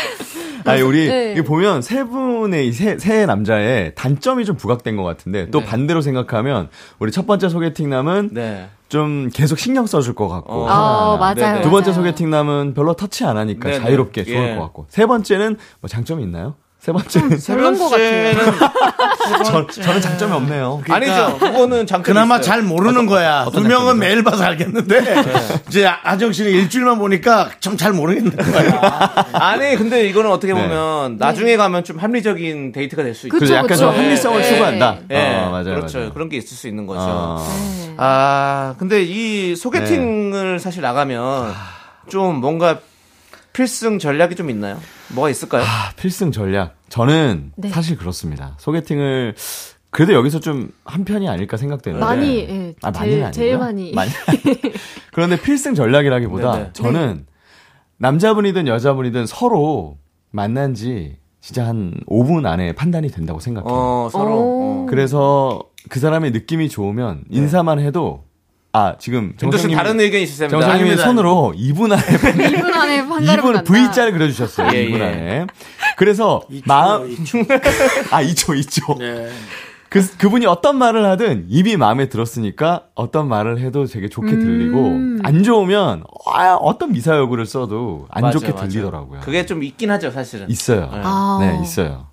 A: <laughs>
F: 아니 우리
G: 네.
F: 보면 세 분의 이 세, 세 남자의 단점이 좀 부각된 것 같은데 또
B: 네.
F: 반대로 생각하면 우리 첫 번째 소개팅남은
B: 네.
F: 좀 계속 신경 써줄 것 같고
B: 어.
G: 어, 맞아요.
B: 네네.
F: 두 번째
G: 맞아요.
F: 소개팅남은 별로 터치 안 하니까
B: 네네.
F: 자유롭게 좋을
B: 예.
F: 것 같고 세 번째는 뭐 장점이 있나요? 세 번째는
G: 별론 것 같아요. <laughs>
F: 저, 저는 장점이 없네요.
B: 아니죠. 그거는 장점이
A: 그나마
B: 있어요.
A: 잘 모르는 거야. 두 명은 매일 봐서 알겠는데 이제 아정 씨는 일주일만 보니까 좀 잘 모르겠는 거야.
B: 아니 근데 이거는 어떻게
F: 네.
B: 보면 나중에 가면 좀 합리적인 데이트가 될 수 있죠.
G: 그쵸,
F: 그래서 약간. 좀 합리성을
G: 네.
F: 추구한다.
B: 예,
F: 어, 맞아요,
B: 그렇죠.
F: 맞아요.
B: 그런 게 있을 수 있는 거죠.
F: 어.
G: 네.
B: 아, 근데 이 소개팅을 사실 나가면 좀 뭔가 필승 전략이 좀 있나요? 뭐가 있을까요?
F: 아, 필승 전략. 저는
G: 네.
F: 사실 그렇습니다. 소개팅을 그래도 여기서 좀 한 편이 아닐까 생각되는데.
G: 많이, 예,
F: 아,
G: 제일-
F: 많이는
G: 제일
F: 아니고요.
G: 많이. <laughs>
F: 그런데 필승 전략이라기보다
B: 네네.
F: 저는 남자분이든 여자분이든 서로 만난 지 진짜 한 5분 안에 판단이 된다고 생각해요.
B: 어, 서로.
G: 오.
B: 어.
F: 그래서 그 사람의 느낌이 좋으면 인사만 해도 아, 지금 정성님
B: 다른 의견이 있으십니다.
F: 정성님이 손으로 2분 안에 <laughs>
G: 2분 안에 <laughs> 판가름
F: 2분
G: 간다.
F: V자를 그려주셨어요.
B: 예,
F: 2분
B: 예.
F: 안에. 그래서 마음 <laughs> 아 2초 2초.
A: 네.
F: 그 그분이 어떤 말을 하든 입이 마음에 들었으니까 어떤 말을 해도 되게 좋게 들리고
G: 음.
F: 안 좋으면 아, 어떤 미사여구를 써도 안
B: 맞아요,
F: 좋게
B: 맞아요.
F: 들리더라고요.
B: 그게 좀 있긴 하죠, 사실은.
F: 있어요.
B: 네.
G: 아.
F: 네, 있어요.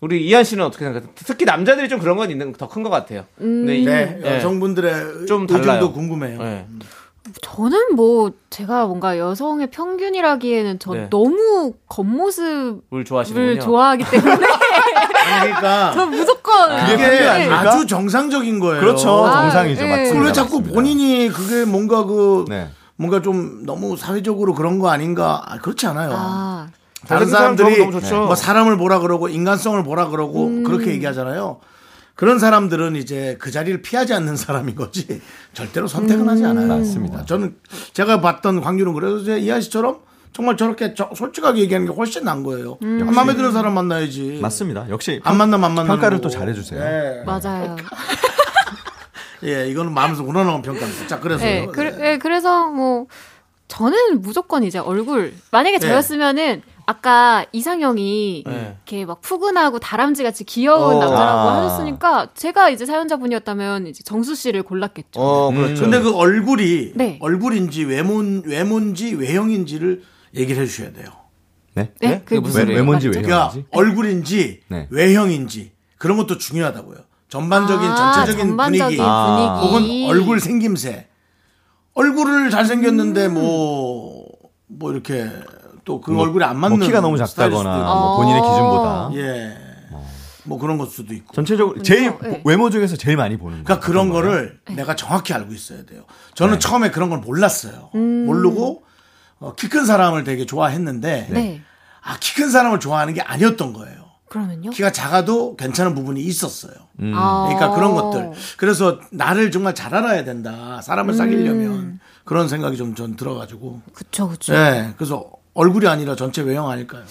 B: 우리 이한 씨는 어떻게 생각해요? 특히 남자들이 좀 그런 건 있는 더 큰 것 같아요.
G: 음.
A: 네,
B: 예.
A: 여성분들의
B: 좀
A: 의견도
B: 달라요.
A: 궁금해요.
B: 네.
G: 저는 뭐 제가 뭔가 여성의 평균이라기에는 전
B: 네.
G: 너무 겉모습을
B: 물 좋아하시는군요.
G: 좋아하기 때문에 <laughs>
A: 그러니까 <laughs>
G: 전 무조건
F: 그게?
A: 아주 정상적인 거예요.
F: 그렇죠.
G: 아,
F: 정상이죠.
G: 예.
F: 맞습니다.
A: 그걸 왜 자꾸
F: 맞습니다.
A: 본인이 그게 뭔가 그
F: 네.
A: 뭔가 좀 너무 사회적으로 그런 거 아닌가? 아, 그렇지 않아요.
G: 아,
A: 다른
B: 다른 사람
A: 사람들이
B: 좋아하면 너무 좋죠.
A: 뭐 사람을 보라 그러고 인간성을 보라 그러고
G: 음.
A: 그렇게 얘기하잖아요. 그런 사람들은 이제 그 자리를 피하지 않는 사람인 거지 절대로 선택은 하지 않아요.
F: 맞습니다.
A: 저는 제가 봤던 광규는 그래서 이제 이하 씨처럼 정말 저렇게 저- 솔직하게 얘기하는 게 훨씬 난 거예요. 안 마음에 드는 사람 만나야지.
F: 맞습니다. 역시
A: 안 만나면 안 만나는
F: 평가를
A: 거고.
F: 또 잘해주세요.
A: 예.
G: 맞아요. <laughs>
A: 예, 이거는 마음에서 우러나온 평가입니다. 자, 그래서
G: 네, 그래, 네, 그래서 뭐 저는 무조건 이제 얼굴 만약에
A: 네.
G: 저였으면은 아까 이상형이
B: 네.
G: 이렇게 막 푸근하고 다람쥐 같이 귀여운
A: 어.
G: 남자라고
F: 아.
G: 하셨으니까 제가 이제 사연자분이었다면 이제 정수 씨를 골랐겠죠.
B: 어, 그렇죠.
A: 근데 그 얼굴이
G: 네.
A: 얼굴인지 외모 외모인지 외형인지를 얘기를 해 주셔야 돼요.
F: 네.
G: 네,
B: 네?
G: 그게 무슨
F: 외, 외모인지
G: 말이죠?
A: 그러니까
F: 외형인지.
A: 얼굴인지
F: 네.
A: 외형인지 그런 것도 중요하다고요. 전반적인
G: 아,
A: 전체적인
G: 전반적인
A: 분위기
F: 아.
G: 분위기.
A: 혹은 얼굴 생김새. 얼굴을 잘생겼는데 뭐, 뭐 이렇게 또그
F: 뭐,
A: 얼굴에 안 맞는
F: 뭐 키가 너무 작다거나. 뭐 본인의 기준보다
A: 예. 뭐 그런 것 수도 있고.
F: 전체적으로 제일
G: 네.
F: 외모 중에서 제일 많이 보는
A: 그러니까
F: 거.
A: 그런
F: 거예요?
A: 거를 내가 정확히 알고 있어야 돼요. 저는
F: 네.
A: 처음에 그런 걸 몰랐어요. 모르고 어, 키 큰 사람을 되게 좋아했는데
G: 네.
A: 아, 키 큰 사람을 좋아하는 게 아니었던 거예요.
G: 그러면요?
A: 키가 작아도 괜찮은 부분이 있었어요.
G: 아.
A: 그러니까 그런 것들. 그래서 나를 정말 잘 알아야 된다. 사람을 사귀려면 그런 생각이 좀 전 들어가지고.
G: 그쵸, 그쵸.
A: 네. 그래서 얼굴이 아니라 전체 외형 아닐까요?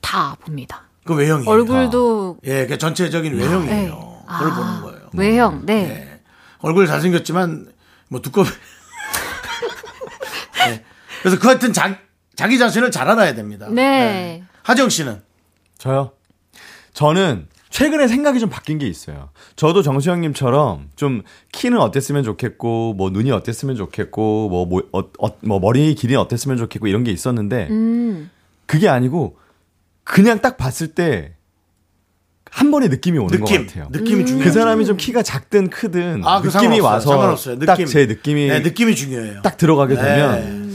G: 다 봅니다.
A: 그 외형이에요.
G: 얼굴도
A: 예, 그 전체적인 외형이에요.
G: 네.
A: 그걸
G: 아,
A: 보는 거예요.
G: 외형, 네.
A: 네. 얼굴 잘생겼지만 뭐 두꺼비. 네. <laughs> 그래서 그 하여튼 자, 자기 자신을 잘 알아야 됩니다.
G: 네.
A: 하정 씨는
F: 저요. 저는 최근에 생각이 좀 바뀐 게 있어요. 저도 정수영님처럼 좀 키는 어땠으면 좋겠고, 뭐 눈이 어땠으면 좋겠고, 뭐, 뭐, 어, 어, 뭐 머리 길이 어땠으면 좋겠고 이런 게 있었는데
G: 음.
F: 그게 아니고 그냥 딱 봤을 때 한 번에 느낌이 오는
A: 느낌,
F: 것 같아요.
A: 느낌이 중요해요.
F: 그 사람이 좀 키가 작든 크든
A: 아, 그
F: 느낌이. 와서. 딱
A: 느낌.
F: 제 느낌이
A: 네, 느낌이 중요해요.
F: 딱 들어가게
A: 네.
F: 되면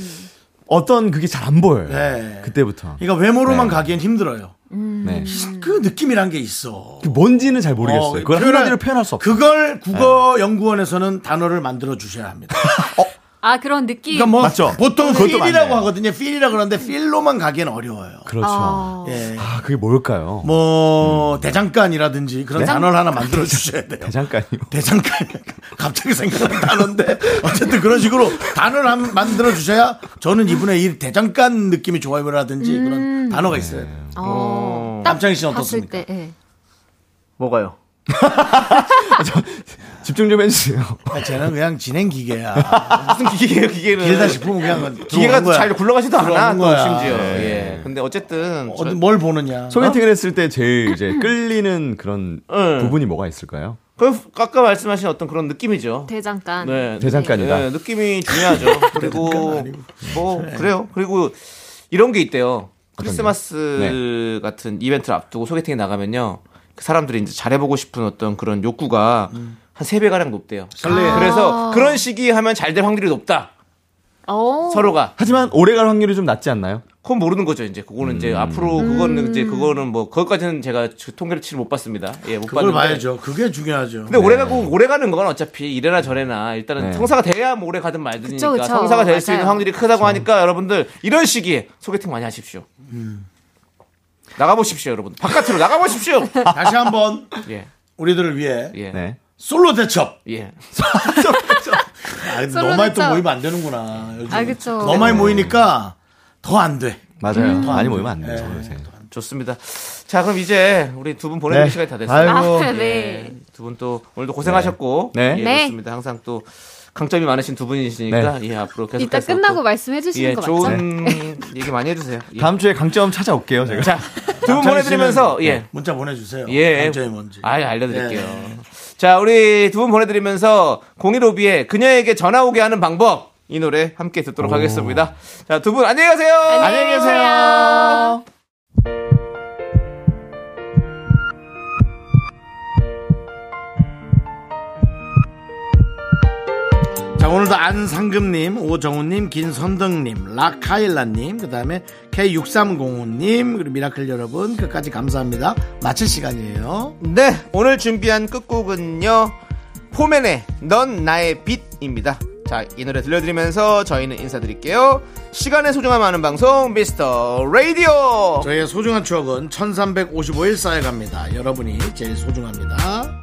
F: 어떤 그게 잘 안 보여요.
A: 네.
F: 그때부터.
A: 그러니까 외모로만
F: 네.
A: 가기엔 힘들어요.
F: 네.
A: 그 느낌이란 게 있어.
F: 그 뭔지는 잘 모르겠어요.
A: 어,
F: 그걸 한마디로 표현할 수 없어요.
A: 그걸 국어 연구원에서는 단어를 만들어 주셔야 합니다.
G: 아, 그런 느낌.
A: 그러니까 뭐
F: 맞죠?
A: 보통
F: 그것도
A: 필이라고. 하거든요. 필이라 그러는데 필로만 가기엔 어려워요.
F: 그렇죠.
G: 아.
A: 예.
F: 아, 그게 뭘까요?
A: 뭐 대장간이라든지 그런
F: 네?
A: 단어를 하나 만들어 주셔야 돼요.
F: 대장간이요.
A: 대장간 갑자기 생각난 단어인데 어쨌든 그런 식으로 단어를 한, 만들어 주셔야 저는 이분의 이 대장간 느낌이 좋아요라든지 그런 단어가 있어야 돼요.
G: 어,
A: 남창희 씨는 어떻습니까?
G: 때, 예.
B: 뭐가요? <laughs>
F: 집중 좀 해주세요.
A: 아, 쟤는 그냥 진행 기계야.
B: 무슨 기계예요, 기계는.
A: 길다 싶으면 그냥
B: 기계가
A: 거야.
B: 잘 굴러가지도 않아, 또. 심지어.
A: 네.
B: 예. 근데 어쨌든. 저-
A: 어디 뭘 보느냐.
F: 소개팅을 했을 때 제일 이제 <laughs> 끌리는 그런
B: 응.
F: 부분이 뭐가 있을까요?
B: 그 아까 말씀하신 어떤 그런 느낌이죠.
G: 대장간.
B: 네.
F: 대장간이다.
B: 네, 느낌이 중요하죠. <laughs> 그리고 뭐 그래요. 그리고 이런 게 있대요. 크리스마스 같은 이벤트를 앞두고 소개팅에 나가면요. 그 사람들이 이제 잘해보고 싶은 어떤 그런 욕구가 한세배 가량 높대요.
A: 설레요.
B: 그래서 그런 시기 하면 잘 될 확률이 높다.
G: 어.
B: 서로가.
F: 하지만 오래 갈 확률이 좀 낮지 않나요?
B: 그건 모르는 거죠, 이제. 그거는 이제 앞으로 그거는 이제 그거는 뭐 그것까지는 제가 저 통계를 치를 못 봤습니다. 예, 못
A: 그걸
B: 봤는데.
A: 봐야죠. 그게 중요하죠.
B: 근데 오래 가고 오래 가는 건 어차피 이래나 저래나 일단은
F: 네.
B: 성사가 돼야 뭐 오래 가든 말든이니까
G: 그쵸, 그쵸.
B: 성사가 될 수 있는. 확률이 크다고 하니까 여러분들 이런 시기에 소개팅 많이 하십시오. 나가보십시오, 여러분. 바깥으로 나가보십시오. <laughs>
A: 다시 한 번
B: 예,
A: 우리들을 위해
B: 예,
F: 네.
A: 솔로 대첩.
B: 예. <laughs>
A: 아, 근데
G: 솔로
A: 너무 많이 또
G: 대첩.
A: 모이면 안 되는구나. 요즘.
G: 아, 그쵸.
A: 너무 많이 모이니까 더 안 돼.
F: 맞아요. 많이 모이면 안
A: 네.
F: 돼요. 요새.
B: 좋습니다. 자, 그럼 이제 우리 두 분 보내드릴
F: 네.
B: 시간이 다 됐어요.
F: 아이고.
G: 아, 네.
B: 두 분 또 오늘도 고생하셨고,
F: 네.
B: 예,
G: 네.
B: 그렇습니다. 항상 또 강점이 많으신 두 분이시니까 예, 앞으로 계속해서
G: 이따 끝나고
B: 또,
G: 말씀해 주시는
B: 예,
G: 거 맞죠?
B: 좋은 <laughs> 얘기 많이 해주세요. 예.
F: 다음 주에 강점 찾아올게요. 제가.
B: 자, 두 분 보내드리면서 예.
A: 문자 보내주세요.
B: 예.
A: 단점이 뭔지.
B: 아예 알려드릴게요.
A: 예.
B: 자, 우리 두 분 보내드리면서 015B의 그녀에게 전화 오게 하는 방법 이 노래 함께 듣도록 하겠습니다. 자, 두 분 안녕히 가세요.
G: 안녕히 계세요.
A: 자, 오늘도 안상금님, 오정우님, 김선덕님, 라카일라님, 그 다음에 K6305님, 그리고 미라클 여러분, 끝까지 감사합니다. 마칠 시간이에요.
B: 네, 오늘 준비한 끝곡은요. 포맨의 넌 나의 빛입니다. 자, 이 노래 들려드리면서 저희는 인사드릴게요. 시간의 소중함 아는 방송 미스터 라디오.
A: 저희의 소중한 추억은 1355일 쌓여갑니다. 여러분이 제일 소중합니다.